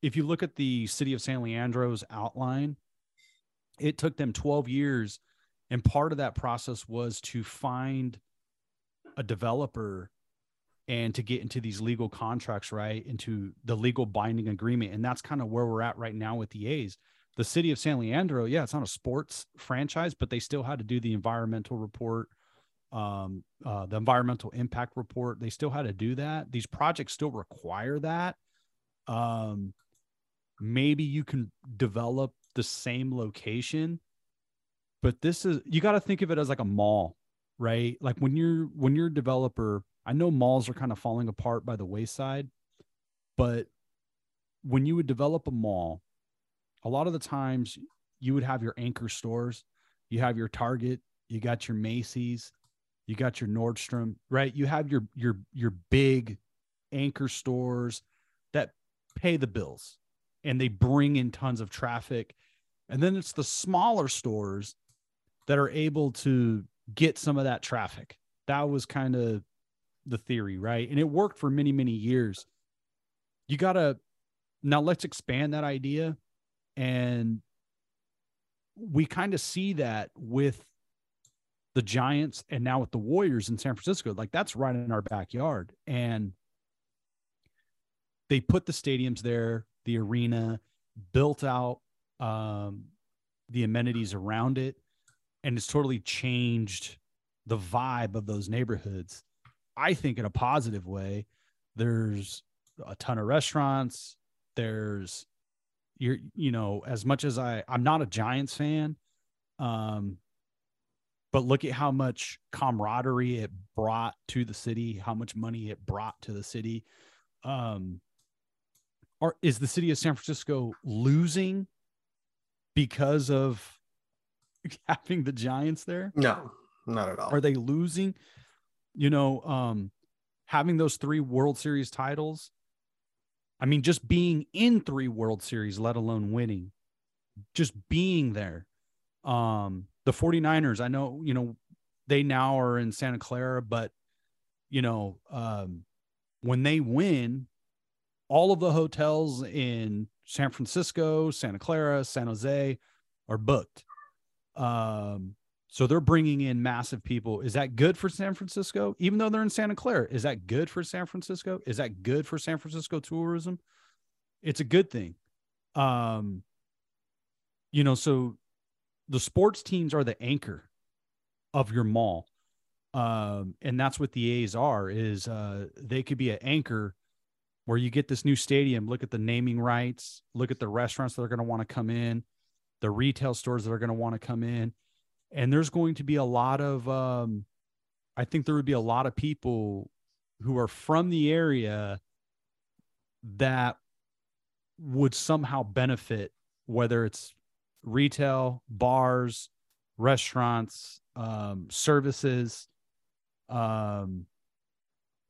S2: if you look at the city of San Leandro's outline, it took them 12 years. And part of that process was to find a developer and to get into these legal contracts, right? Into the legal binding agreement. And that's kind of where we're at right now with the A's. The city of San Leandro, yeah, it's not a sports franchise, but they still had to do the environmental report, um, uh, the environmental impact report. They still had to do that. These projects still require that. Um, maybe you can develop the same location, but this is you got to think of it as like a mall, right? Like when you're when you're a developer, I know malls are kind of falling apart by the wayside, but when you would develop a mall, a lot of the times you would have your anchor stores, you have your Target, you got your Macy's, you got your Nordstrom, right? You have your your your big anchor stores that pay the bills and they bring in tons of traffic. And then it's the smaller stores that are able to get some of that traffic. That was kind of the theory, right? And it worked for many, many years. You got to now let's expand that idea and we kind of see that with the Giants and now with the Warriors in San Francisco. Like that's right in our backyard. And they put the stadiums there, the arena, built out um, the amenities around it, and it's totally changed the vibe of those neighborhoods. I think in a positive way. There's a ton of restaurants. There's you're you know as much as I I'm not a Giants fan, um, but look at how much camaraderie it brought to the city, how much money it brought to the city. Um, are is the city of San Francisco losing because of having the Giants there?
S3: No, not at all.
S2: Are they losing? You know, um, having those three World Series titles. I mean, just being in three World Series, let alone winning, just being there. Um, the 49ers, I know, you know, they now are in Santa Clara, but you know, um, when they win, all of the hotels in San Francisco, Santa Clara, San Jose are booked. Um, so they're bringing in massive people. Is that good for San Francisco? Even though they're in Santa Clara, is that good for San Francisco? Is that good for San Francisco tourism? It's a good thing. Um, you know, so the sports teams are the anchor of your mall. Um, and that's what the A's are, is uh they could be an anchor where you get this new stadium, look at the naming rights, look at the restaurants that are going to want to come in, the retail stores that are going to want to come in. And there's going to be a lot of, um, I think there would be a lot of people who are from the area that would somehow benefit, whether it's retail, bars, restaurants, um, services, um,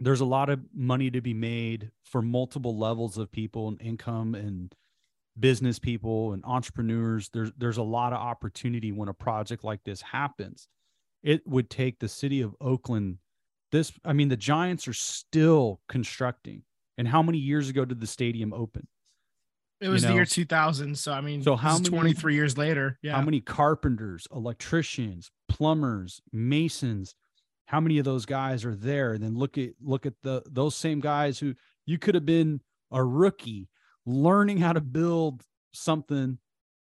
S2: there's a lot of money to be made for multiple levels of people and income and business people and entrepreneurs there's there's a lot of opportunity when a project like this happens it would take the city of oakland this i mean the giants are still constructing and how many years ago did the stadium open
S1: It was
S2: You
S1: the year 2000. So, I mean,
S2: So how many-
S1: 23 years later? Yeah.
S2: how many carpenters electricians plumbers masons how many of those guys are there and then look at look at the those same guys who you could have been a rookie learning how to build something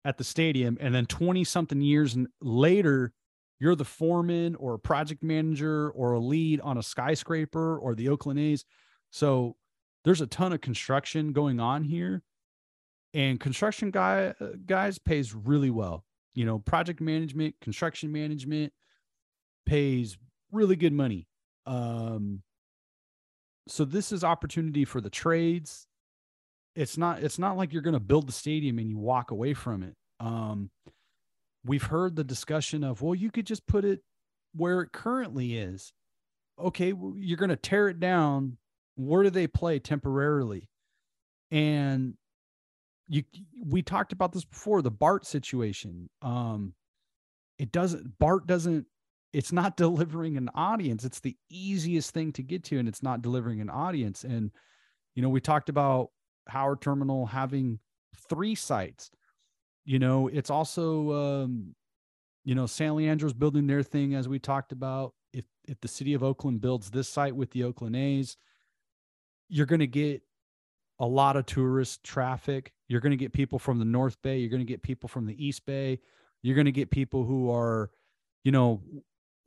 S2: at the stadium and then 20 something years later you're the foreman or a project manager or a lead on a skyscraper or the Oakland A's. So there's a ton of construction going on here and construction guy guys pays really well. You know project management construction management pays really good money. Um so this is opportunity for the trades it's not it's not like you're going to build the stadium and you walk away from it. Um we've heard the discussion of well you could just put it where it currently is. Okay well, you're going to tear it down. Where do they play temporarily? And you we talked about this before the bart situation. Um it doesn't bart doesn't it's not delivering an audience. It's the easiest thing to get to and it's not delivering an audience. And you know we talked about howard terminal having three sites. You know it's also um you know san leandro's building their thing as we talked about. If if the city of oakland builds this site with the oakland a's you're going to get a lot of tourist traffic. You're going to get people from the north bay. You're going to get people from the east bay. You're going to get people who are you know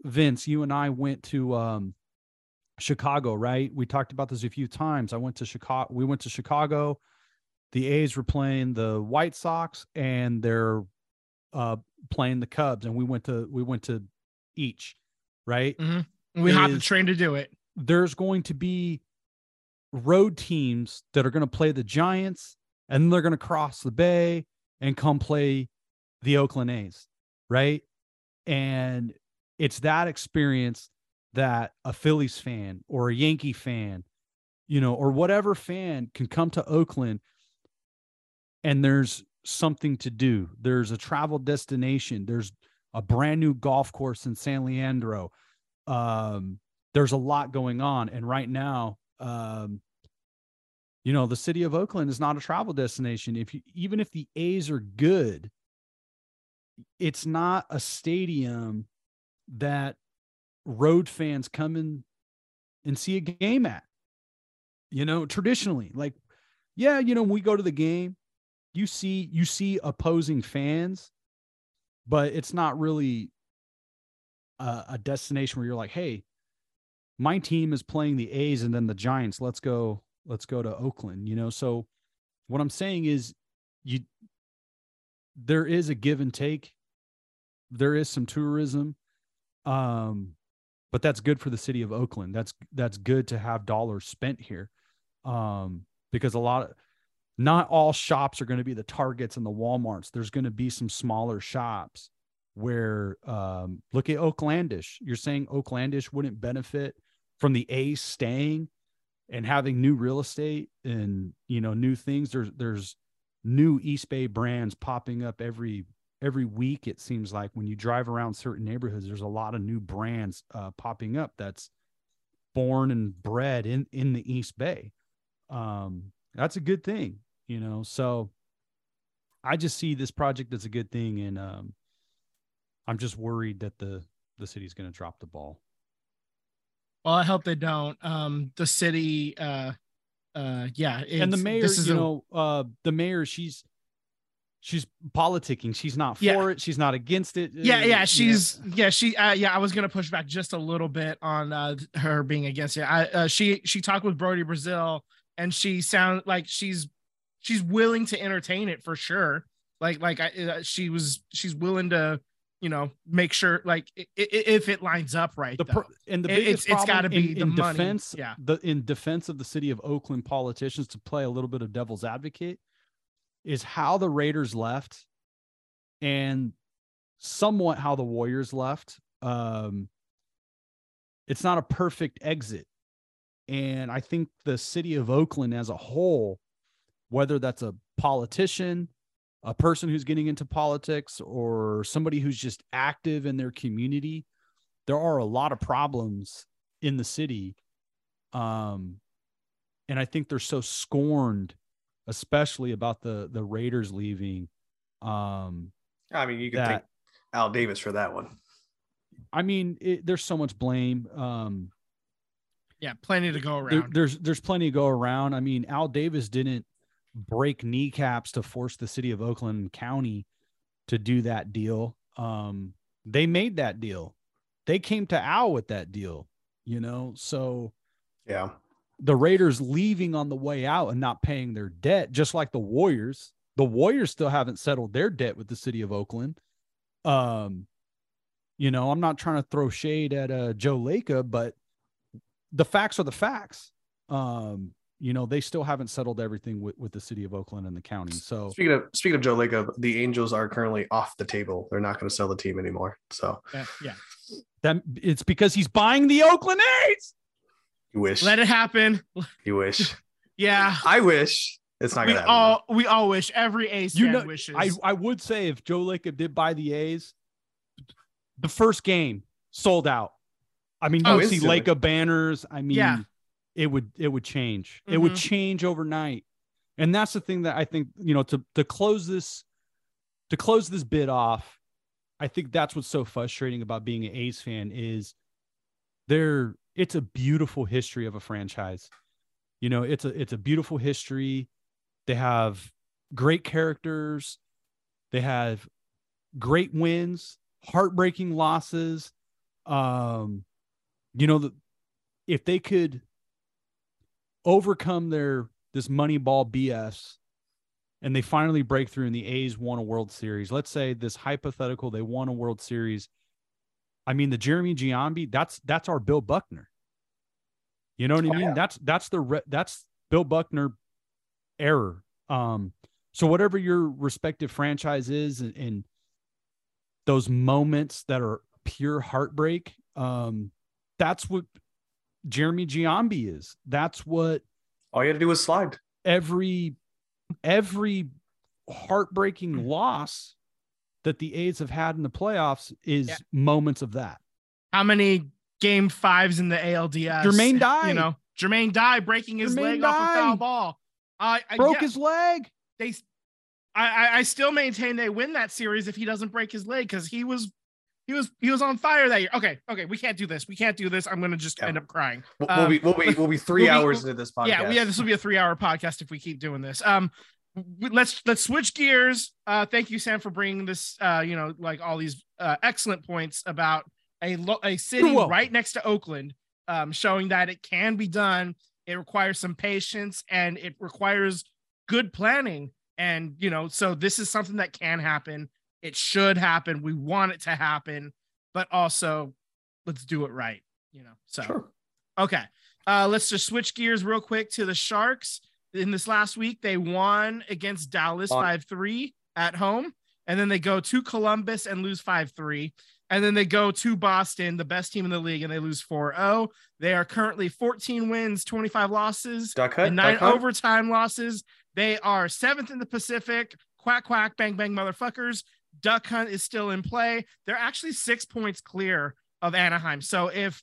S2: vince you and i went to um chicago right? We talked about this a few times. I went to chicago we went to chicago. The a's were playing the white sox and they're uh playing the cubs and we went to we went to each right?
S1: We hopped the train to do it.
S2: there's going to be road teams that are going to play the Giants and they're going to cross the bay and come play the Oakland A's, right? And it's that experience that a Phillies fan or a Yankee fan, you know, or whatever fan can come to Oakland and there's something to do. There's a travel destination. There's a brand new golf course in San Leandro. Um, there's a lot going on. And right now, um, you know, the city of Oakland is not a travel destination. If you, even if the A's are good, it's not a stadium that road fans come in and see a game at. You know, traditionally, like, yeah, you know, when we go to the game, you see you see opposing fans, but it's not really a, a destination where you're like, hey, my team is playing the A's and then the Giants. Let's go, let's go to Oakland. You know, so what I'm saying is you there is a give and take. There is some tourism. Um, but that's good for the city of Oakland. That's that's good to have dollars spent here. Um, because a lot of not all shops are going to be the Targets and the Walmarts. There's going to be some smaller shops where um, look at Oaklandish. You're saying Oaklandish wouldn't benefit from the A's staying and having new real estate and you know new things. There's there's new East Bay brands popping up every every week. It seems like when you drive around certain neighborhoods, there's a lot of new brands uh, popping up. That's born and bred in in the East Bay. Um, that's a good thing, you know. So I just see this project as a good thing, and um, I'm just worried that the the city's going to drop the ball.
S1: Well, I hope they don't. Um, the city, uh, uh, yeah,
S2: and the mayor,
S1: this is
S2: you
S1: a-
S2: know, uh, the mayor, she's she's politicking. She's not for
S1: Yeah.
S2: it. She's not against it.
S1: yeah yeah she's yeah she uh, yeah i was gonna push back just a little bit on uh her being against it i uh, she she talked with Brodie Brazil and she sound like she's she's willing to entertain it for sure like like I, uh, she was she's willing to you know make sure like if it lines up right
S2: the pro- and the
S1: It-
S2: biggest
S1: it's- it's
S2: problem
S1: gotta be
S2: in,
S1: the
S2: in
S1: money.
S2: defense
S1: Yeah.
S2: the in defense of the city of oakland politicians to play a little bit of devil's advocate is how the raiders left and somewhat how the warriors left. Um it's not a perfect exit. And i think the city of oakland as a whole whether that's a politician a person who's getting into politics or somebody who's just active in their community there are a lot of problems in the city. Um and i think they're so scorned especially about the the raiders leaving um
S3: I mean, you can
S2: That-
S3: thank Al Davis for that one.
S2: i mean it, there's so much blame um
S1: yeah plenty to go
S2: there-
S1: around.
S2: there's there's plenty to go around. I mean al davis didn't break kneecaps to force the city of oakland county to do that deal. Um they made that deal. They came to al with that deal you know? So
S3: Yeah.
S2: The Raiders leaving on the way out and not paying their debt, just like the Warriors. The Warriors still haven't settled their debt with the city of Oakland. Um, you know, I'm not trying to throw shade at uh, Joe Lacob, but the facts are the facts. Um, you know, they still haven't settled everything with, with the city of Oakland and the county. So
S3: Speaking of speaking of Joe Lacob, the Angels are currently off the table. They're not going to sell the team anymore. So
S1: yeah, yeah.
S2: that it's because he's buying the Oakland A's.
S3: You wish.
S1: let it happen
S3: you wish.
S1: yeah
S3: I wish. It's not
S1: we
S3: going to happen.
S1: all we all wish every ace
S2: You
S1: fan
S2: know,
S1: wishes
S2: I, I would say if Joe Lacob did buy the A's, the first game sold out. I mean, you
S3: Oh,
S2: would see
S3: instantly.
S2: Lacob banners. I mean,
S1: Yeah.
S2: it would it would change. It would
S1: Mhm.
S2: change overnight. And that's the thing that I think, you know, to to close this to close this bid off, I think that's what's so frustrating about being an A's fan is there it's a beautiful history of a franchise. You know, it's a it's a beautiful history. They have great characters. They have great wins, heartbreaking losses. Um, you know, the, if they could overcome their this money ball BS and they finally break through and the A's won a World Series. Let's say this hypothetical, they won a World Series. I mean, the Jeremy Giambi, that's that's our Bill Buckner. You know what I
S3: Oh,
S2: mean?
S3: yeah.
S2: That's that's the re- that's Bill Buckner error. Um, so whatever your respective franchise is, and, and those moments that are pure heartbreak, um, that's what Jeremy Giambi is. That's what
S3: All you had to do was slide.
S2: every every heartbreaking loss that the A's have had in the playoffs is
S1: Yeah.
S2: moments of that.
S1: how many game fives in the ALDS?
S2: Jermaine Dye.
S1: You know, Jermaine Dye breaking his
S2: Jermaine
S1: leg off a foul ball. I, I
S2: Broke
S1: yeah,
S2: his leg.
S1: they I, I I still maintain they win that series if he doesn't break his leg because he was he was he was on fire that year. Okay, okay, we can't do this. We can't do this. I'm gonna just
S3: Yeah.
S1: end up crying.
S3: We'll,
S1: Um,
S3: we'll be we'll be we'll be 3
S1: we'll be-
S3: hours into this podcast.
S1: Yeah, yeah, this will be a three hour podcast if we keep doing this. Um, w- let's let's switch gears. Uh, thank you, Sam, for bringing this. Uh, you know, like all these uh, excellent points about a lo- a city right next to Oakland, um, showing that it can be done. It requires some patience and it requires good planning. And you know, so this is something that can happen. It should happen. We want it to happen, but also let's do it right. You know, so.
S3: Sure.
S1: Okay. Uh, let's just switch gears real quick to the Sharks. In this last week, they won against Dallas 5 3 at home. And then they go to Columbus and lose 5 3. And then they go to Boston, the best team in the league, and they lose 4 0. They are currently 14 wins, 25 losses,
S3: Duck Hunt.
S1: and nine
S3: Duck
S1: overtime losses. They are seventh in the Pacific. Quack, quack, bang, bang, motherfuckers. Duck Hunt is still in play. They're actually six points clear of Anaheim. So if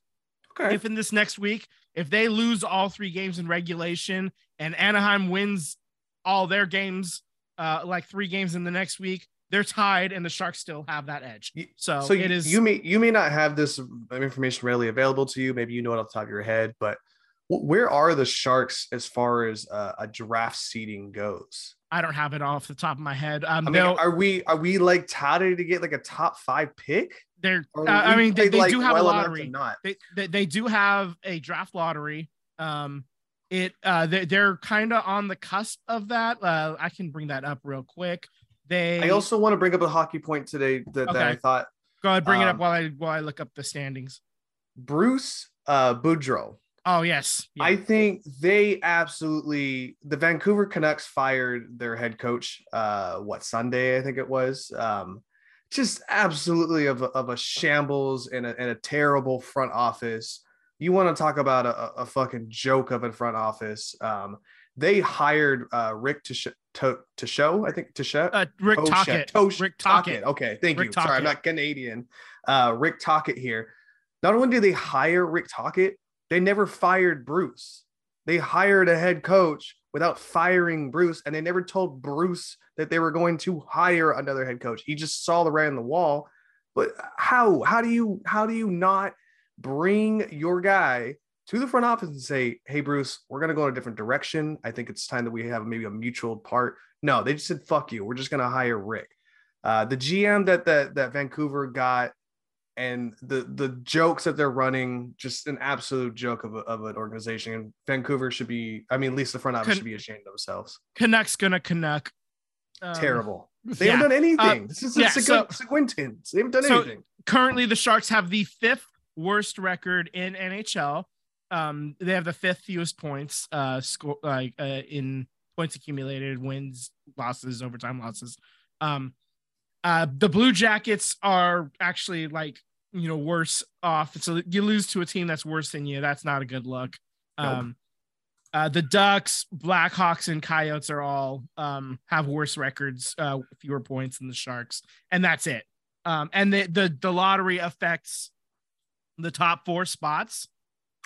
S3: Okay.
S1: if in this next week, if they lose all three games in regulation and Anaheim wins all their games, uh, like three games in the next week, they're tied and the Sharks still have that edge. So,
S3: so
S1: it is
S3: you may you may not have this information readily available to you. Maybe you know it off the top of your head, but where are the Sharks as far as uh, a draft seating goes?
S1: I don't have it off the top of my head. Um,
S3: I mean, are we are we like touted to get like a top five pick?
S1: They're, uh, I mean, they, they
S3: like,
S1: do have
S3: well
S1: a lottery.
S3: Not.
S1: They, they, they do have a draft lottery. Um, it, uh, they, they're kind of on the cusp of that. Uh, I can bring that up real quick. They
S3: I also want to bring up a hockey point today that, that I thought
S1: go ahead, bring it up
S3: um,
S1: while I, while I look up the standings.
S3: Bruce uh, Boudreau.
S1: Oh, yes. Yeah.
S3: I think they absolutely the Vancouver Canucks fired their head coach uh what Sunday I think it was um just absolutely of a, of a shambles and a, and a terrible front office you want to talk about a, a- fucking joke of a front office um they hired uh Rick to to to show I think to show
S1: uh, Rick Tocchet.
S3: Tosh-
S1: Rick
S3: Tocchet.
S1: Tocchet.
S3: Okay, thank
S1: Rick
S3: you. Sorry, I'm not Canadian. Uh, Rick Tocchet here. Not only did they hire Rick Tocchet, they never fired Bruce. They hired a head coach without firing Bruce, and they never told Bruce that they were going to hire another head coach. He just saw the writing on the wall. But how? How do you? How do you not bring your guy to the front office and say, "Hey, Bruce, we're going to go in a different direction. I think it's time that we have maybe a mutual part." No, they just said, "Fuck you. We're just going to hire Rick." Uh, the GM that that that Vancouver got, and the the jokes that they're running, just an absolute joke of, a, of an organization. And Vancouver should be, I mean, at least the front office
S1: Can-
S3: should be ashamed of themselves.
S1: Canucks gonna Canuck. Um,
S3: Terrible. They
S1: yeah.
S3: haven't done anything. this is
S1: yeah,
S3: yeah,
S1: so-
S3: Seguintins. They haven't done
S1: so-
S3: anything.
S1: Currently, the Sharks have the fifth worst record in NHL. Um, they have the fifth fewest points, uh, score like uh, in points accumulated, wins, losses, overtime losses. Um, uh, the Blue Jackets are actually like you know worse off. So you lose to a team that's worse than you. That's not a good look.
S3: Nope.
S1: Um, uh, the Ducks, Blackhawks, and Coyotes are all um, have worse records, uh, fewer points than the Sharks, and that's it. Um, and the, the the lottery affects the top four spots.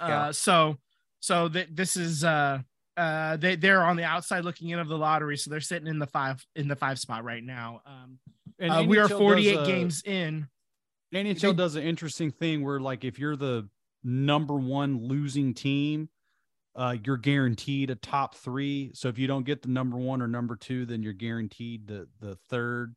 S1: Uh,
S3: Yeah.
S1: so so th- this is uh uh they they're on the outside looking in of the lottery, so they're sitting in the five in the five spot right now. Um, uh, we are 48
S2: a-
S1: games in.
S2: NHL does an interesting thing where, like, if you're the number one losing team, uh, you're guaranteed a top three. So if you don't get the number one or number two, then you're guaranteed the the third.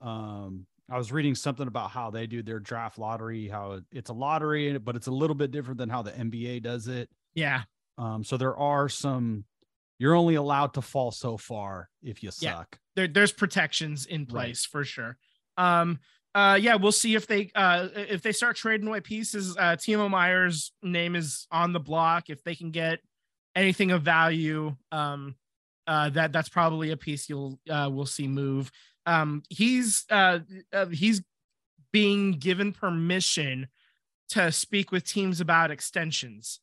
S2: Um, I was reading something about how they do their draft lottery, how it's a lottery, but it's a little bit different than how the NBA does it.
S1: Yeah,
S2: Um, so there are some. You're only allowed to fall so far if you
S1: Yeah.
S2: suck.
S1: there, there's protections in place for sure. Um, uh, yeah, we'll see if they uh if they start trading away pieces. Uh, Timo Meier's name is on the block. If they can get anything of value, um, uh, that that's probably a piece you'll uh we'll see move. Um, he's uh, uh he's being given permission to speak with teams about extensions.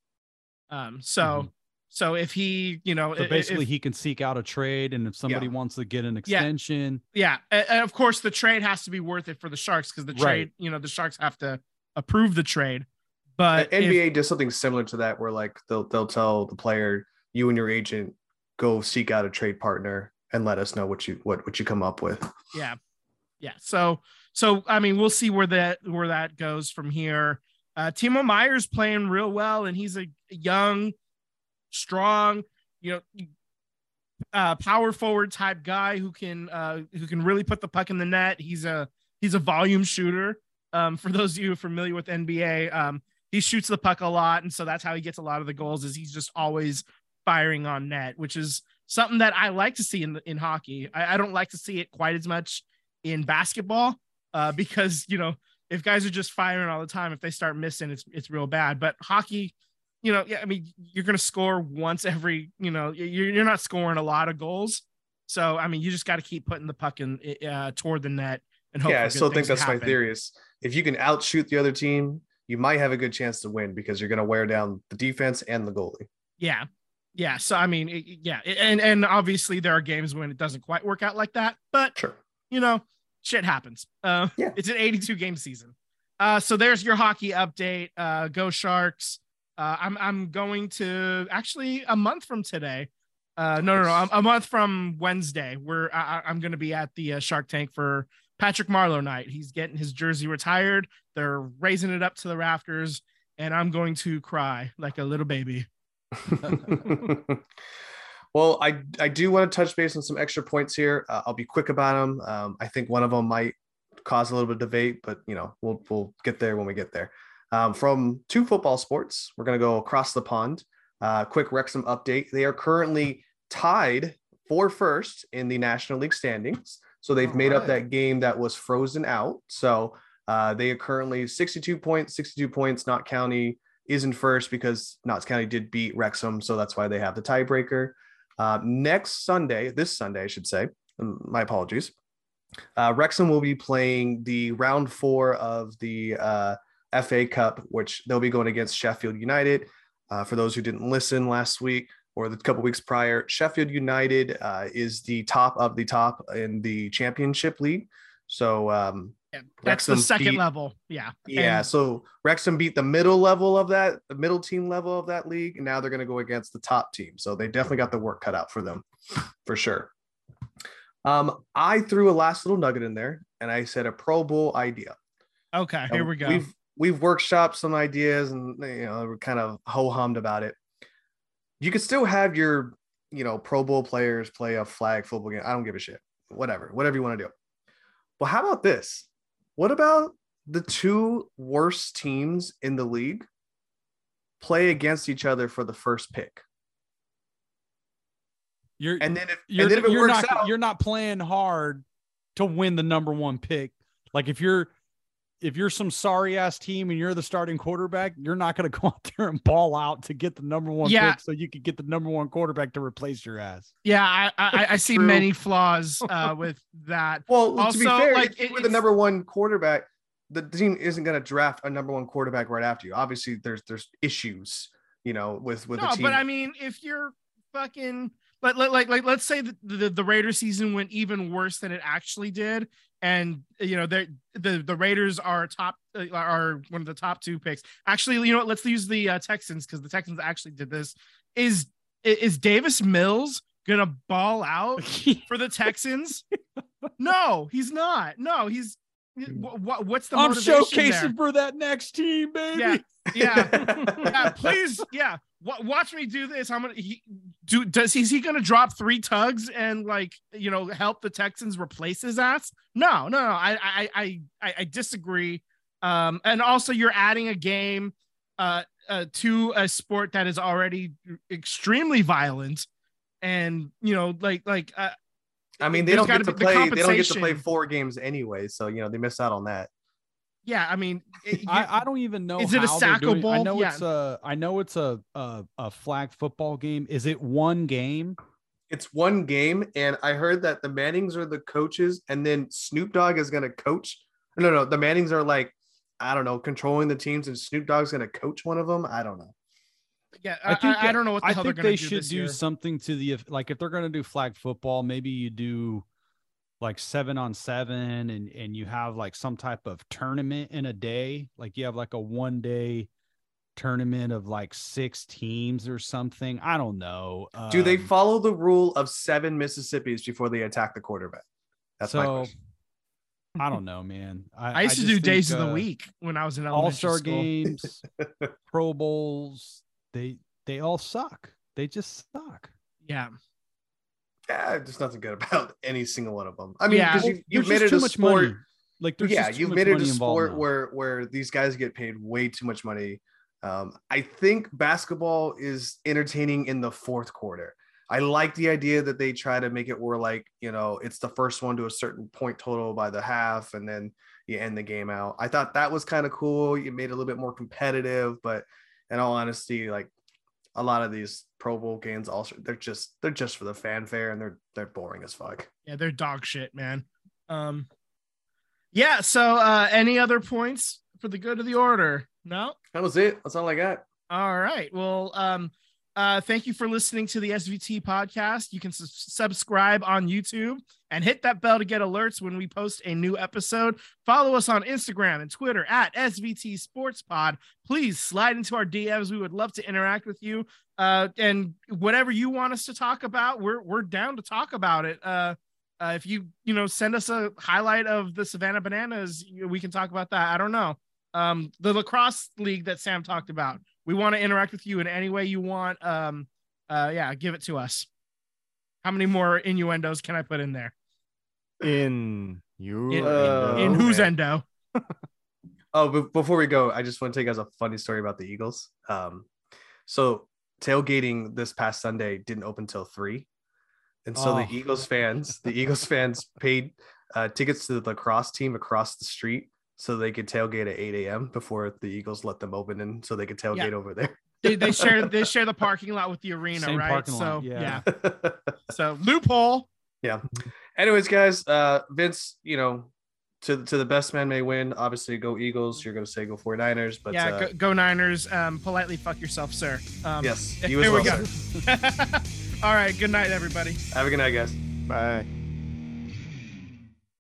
S1: Um, so.
S2: Mhm.
S1: So if he, you know,
S2: So
S1: i- i-
S2: basically,
S1: if-
S2: he can seek out a trade, and if somebody wants to get an extension,
S1: Yeah, a- and of course the trade has to be worth it for the Sharks because the
S2: Right.
S1: trade, you know, the Sharks have to approve the trade. But
S3: The
S1: if-
S3: NBA does something similar to that, where like they'll they'll tell the player, you and your agent go seek out a trade partner, and let us know what you what what you come up with.
S1: Yeah, yeah. So so I mean, we'll see where that where that goes from here. Uh, Timo Meier's playing real well, and he's a young, strong, you know, uh, power forward type guy who can uh, who can really put the puck in the net. He's a he's a volume shooter. Um, for those of you familiar with NBA, um, he shoots the puck a lot, and so that's how he gets a lot of the goals. Is he's just always firing on net, which is something that I like to see in in hockey. I, I don't like to see it quite as much in basketball uh, because you know if guys are just firing all the time, if they start missing, it's it's real bad. But hockey, you know, yeah, I mean, you're going to score once every, you know, you're you're not scoring a lot of goals. So I mean, you just got to keep putting the puck in uh, toward the net and hope.
S3: Yeah, I still think that's my theory is if you can outshoot the other team, you might have a good chance to win because you're going to wear down the defense and the goalie.
S1: Yeah, yeah. So I mean, it- yeah, and and obviously there are games when it doesn't quite work out like that, but
S3: Sure.
S1: you know, shit happens. Uh,
S3: Yeah.
S1: it's an 82 game season. Uh, so there's your hockey update. Uh, go Sharks. Uh, I'm I'm going to actually a month from today. Uh, no, no, no, a, a month from Wednesday. Where I, I- I'm going to be at the uh, Shark Tank for Patrick Marleau night. He's getting his jersey retired. They're raising it up to the rafters, and I'm going to cry like a little baby.
S3: well, I I do want to touch base on some extra points here. Uh, I'll be quick about them. Um, I think one of them might cause a little bit of debate, but you know we'll we'll get there when we get there. Um, from two football sports, we're gonna go across the pond. Uh, quick Wrexham update: they are currently tied for first in the National League standings. So they've
S4: All
S3: made up that game that was frozen out. So uh, they are currently 62 points, 62 points. Notts County is in first because Notts County did beat Wrexham, so that's why they have the tiebreaker. Uh, next Sunday, this Sunday, I should say, um, my apologies. Uh, Wrexham will be playing the round four of the uh, FA Cup, which they'll be going against Sheffield United. Uh, for those who didn't listen last week or the couple weeks prior, Sheffield United uh, is the top of the top in the Championship League. So um,
S1: Yeah, that's the second
S3: beat-
S1: level. Yeah.
S3: yeah,
S1: And-
S3: so Wrexham beat the middle level of that, the middle team level of that league, and now they're going to go against the top team. So they definitely got the work cut out for them, for sure. Um, I threw a last little nugget in there, and I said a Pro Bowl idea.
S1: okay, here we go.
S3: We've we've workshopped some ideas, and you know we're kind of ho hummed about it. You could still have your you know Pro Bowl players play a flag football game. I don't give a shit. Whatever, whatever you want to do. Well, how about this? What about the two worst teams in the league play against each other for the first pick?
S2: You're
S3: And then if
S2: you're,
S3: then if it works
S2: not
S3: out,
S2: you're not playing hard to win the number one pick. Like if you're if you're some sorry ass team and you're the starting quarterback, you're not going to go out there and ball out to get the number one
S1: Yeah.
S2: pick so you could get the number one quarterback to replace your ass.
S1: yeah, I I, I see many flaws uh, with that.
S3: well, to be fair,
S1: like,
S3: if you
S1: it-
S3: were the number one quarterback, the team isn't going to draft a number one quarterback right after you. Obviously, there's there's issues, you know, with with
S1: No,
S3: the team.
S1: but I mean, if you're fucking like like like, like let's say the, the the Raiders season went even worse than it actually did, and you know they the the Raiders are top uh, are one of the top two picks. Actually, you know what? Let's use the uh, Texans because the Texans actually did this. Is is Davis Mills gonna ball out for the Texans? no, he's not. No, he's what, what what's the
S2: I'm showcasing
S1: there?
S2: for that next team, baby.
S1: Yeah, yeah, yeah. Please, yeah. Watch me do this. I'm gonna he, do. Does is he gonna drop three tugs and like you know help the Texans replace his ass? No, no, no. I I I I, I disagree. Um, and also you're adding a game, uh, uh, to a sport that is already extremely violent, and you know like like uh,
S3: I mean, they don't get to play. They don't get to play four games anyway, so you know they miss out on that.
S1: Yeah. I mean, it- you-
S2: I, I don't even know.
S1: Is it a
S2: how they're I know
S1: Yeah.
S2: it's a. I know it's a, a a flag football game. Is it one game?
S3: It's one game, and I heard that the Mannings are the coaches, and then Snoop Dogg is going to coach. No, no, the Mannings are like, I don't know, controlling the teams, and Snoop Dogg's going to coach one of them. I don't know.
S1: yeah.
S2: I
S1: I,
S2: think
S1: I, I don't know what the
S2: I
S1: hell
S2: think
S1: they're
S2: they
S1: gonna do
S2: should
S1: this
S2: do
S1: year.
S2: something to the like if they're going to do flag football, maybe you do like seven on seven, and and you have like some type of tournament in a day. Like you have like a one day tournament of like six teams or something. I don't know.
S3: Do they
S2: Um,
S3: follow the rule of seven Mississippis before they attack the quarterback? That's my question.
S2: I don't know, man.
S1: I used to do
S2: think,
S1: days of the
S2: uh,
S1: week when I was in
S2: All Star games, Pro Bowls, they they all suck. They just suck.
S1: Yeah,
S3: Yeah, there's nothing good about any single one of them. I mean,
S1: Yeah.
S2: Well,
S3: you, you've made it a
S2: much
S3: sport.
S2: money. Like there's
S3: yeah,
S2: just
S3: you've made it a sport where where these guys get paid way too much money. Um, I think basketball is entertaining in the fourth quarter. I like the idea that they try to make it where like you know it's the first one to a certain point total by the half, and then you end the game out. I thought that was kind of cool. You made it a little bit more competitive, but in all honesty, like a lot of these Pro Bowl games, also they're just they're just for the fanfare and they're they're boring as fuck.
S1: yeah, they're dog shit, man. Um, yeah. So, uh, any other points for the good of the order? No.
S3: That was it. That's all I got.
S1: All right. Well, um, uh, thank you for listening to the SVT podcast. You can su- subscribe on YouTube and hit that bell to get alerts when we post a new episode. Follow us on Instagram and Twitter at SVT Sports Pod. Please slide into our DMs. We would love to interact with you. Uh, and whatever you want us to talk about, we're we're down to talk about it. Uh, uh, if you you know send us a highlight of the Savannah Bananas, we can talk about that. I don't know. Um, the lacrosse league that Sam talked about we want to interact with you in any way you want um uh yeah give it to us how many more innuendos can i put in there
S4: In you.
S1: In-
S3: Uh,
S1: in
S3: Oh,
S1: whose
S3: man.
S1: endo
S3: Oh, but before we go, I just want to take as a funny story about the Eagles. Um, so tailgating this past Sunday didn't open till three, and so
S2: Oh.
S3: the Eagles fans, the Eagles fans paid uh, tickets to the lacrosse team across the street so they could tailgate at eight a.m. before the Eagles let them open, and so they could tailgate over there.
S1: they, they share they share the parking lot with the arena
S2: Same
S1: right so
S2: lot,
S1: yeah.
S2: yeah.
S1: so loophole Yeah.
S3: Anyways, guys, uh, Vince, you know, to to the best man may win. Obviously, go Eagles. You're going to say go 49ers, but
S1: yeah
S3: uh,
S1: go, go niners um politely fuck yourself sir um
S3: yes,
S1: here
S3: you as
S1: we
S3: well.
S1: go all right good night everybody
S3: Have a good night, guys.
S4: Bye.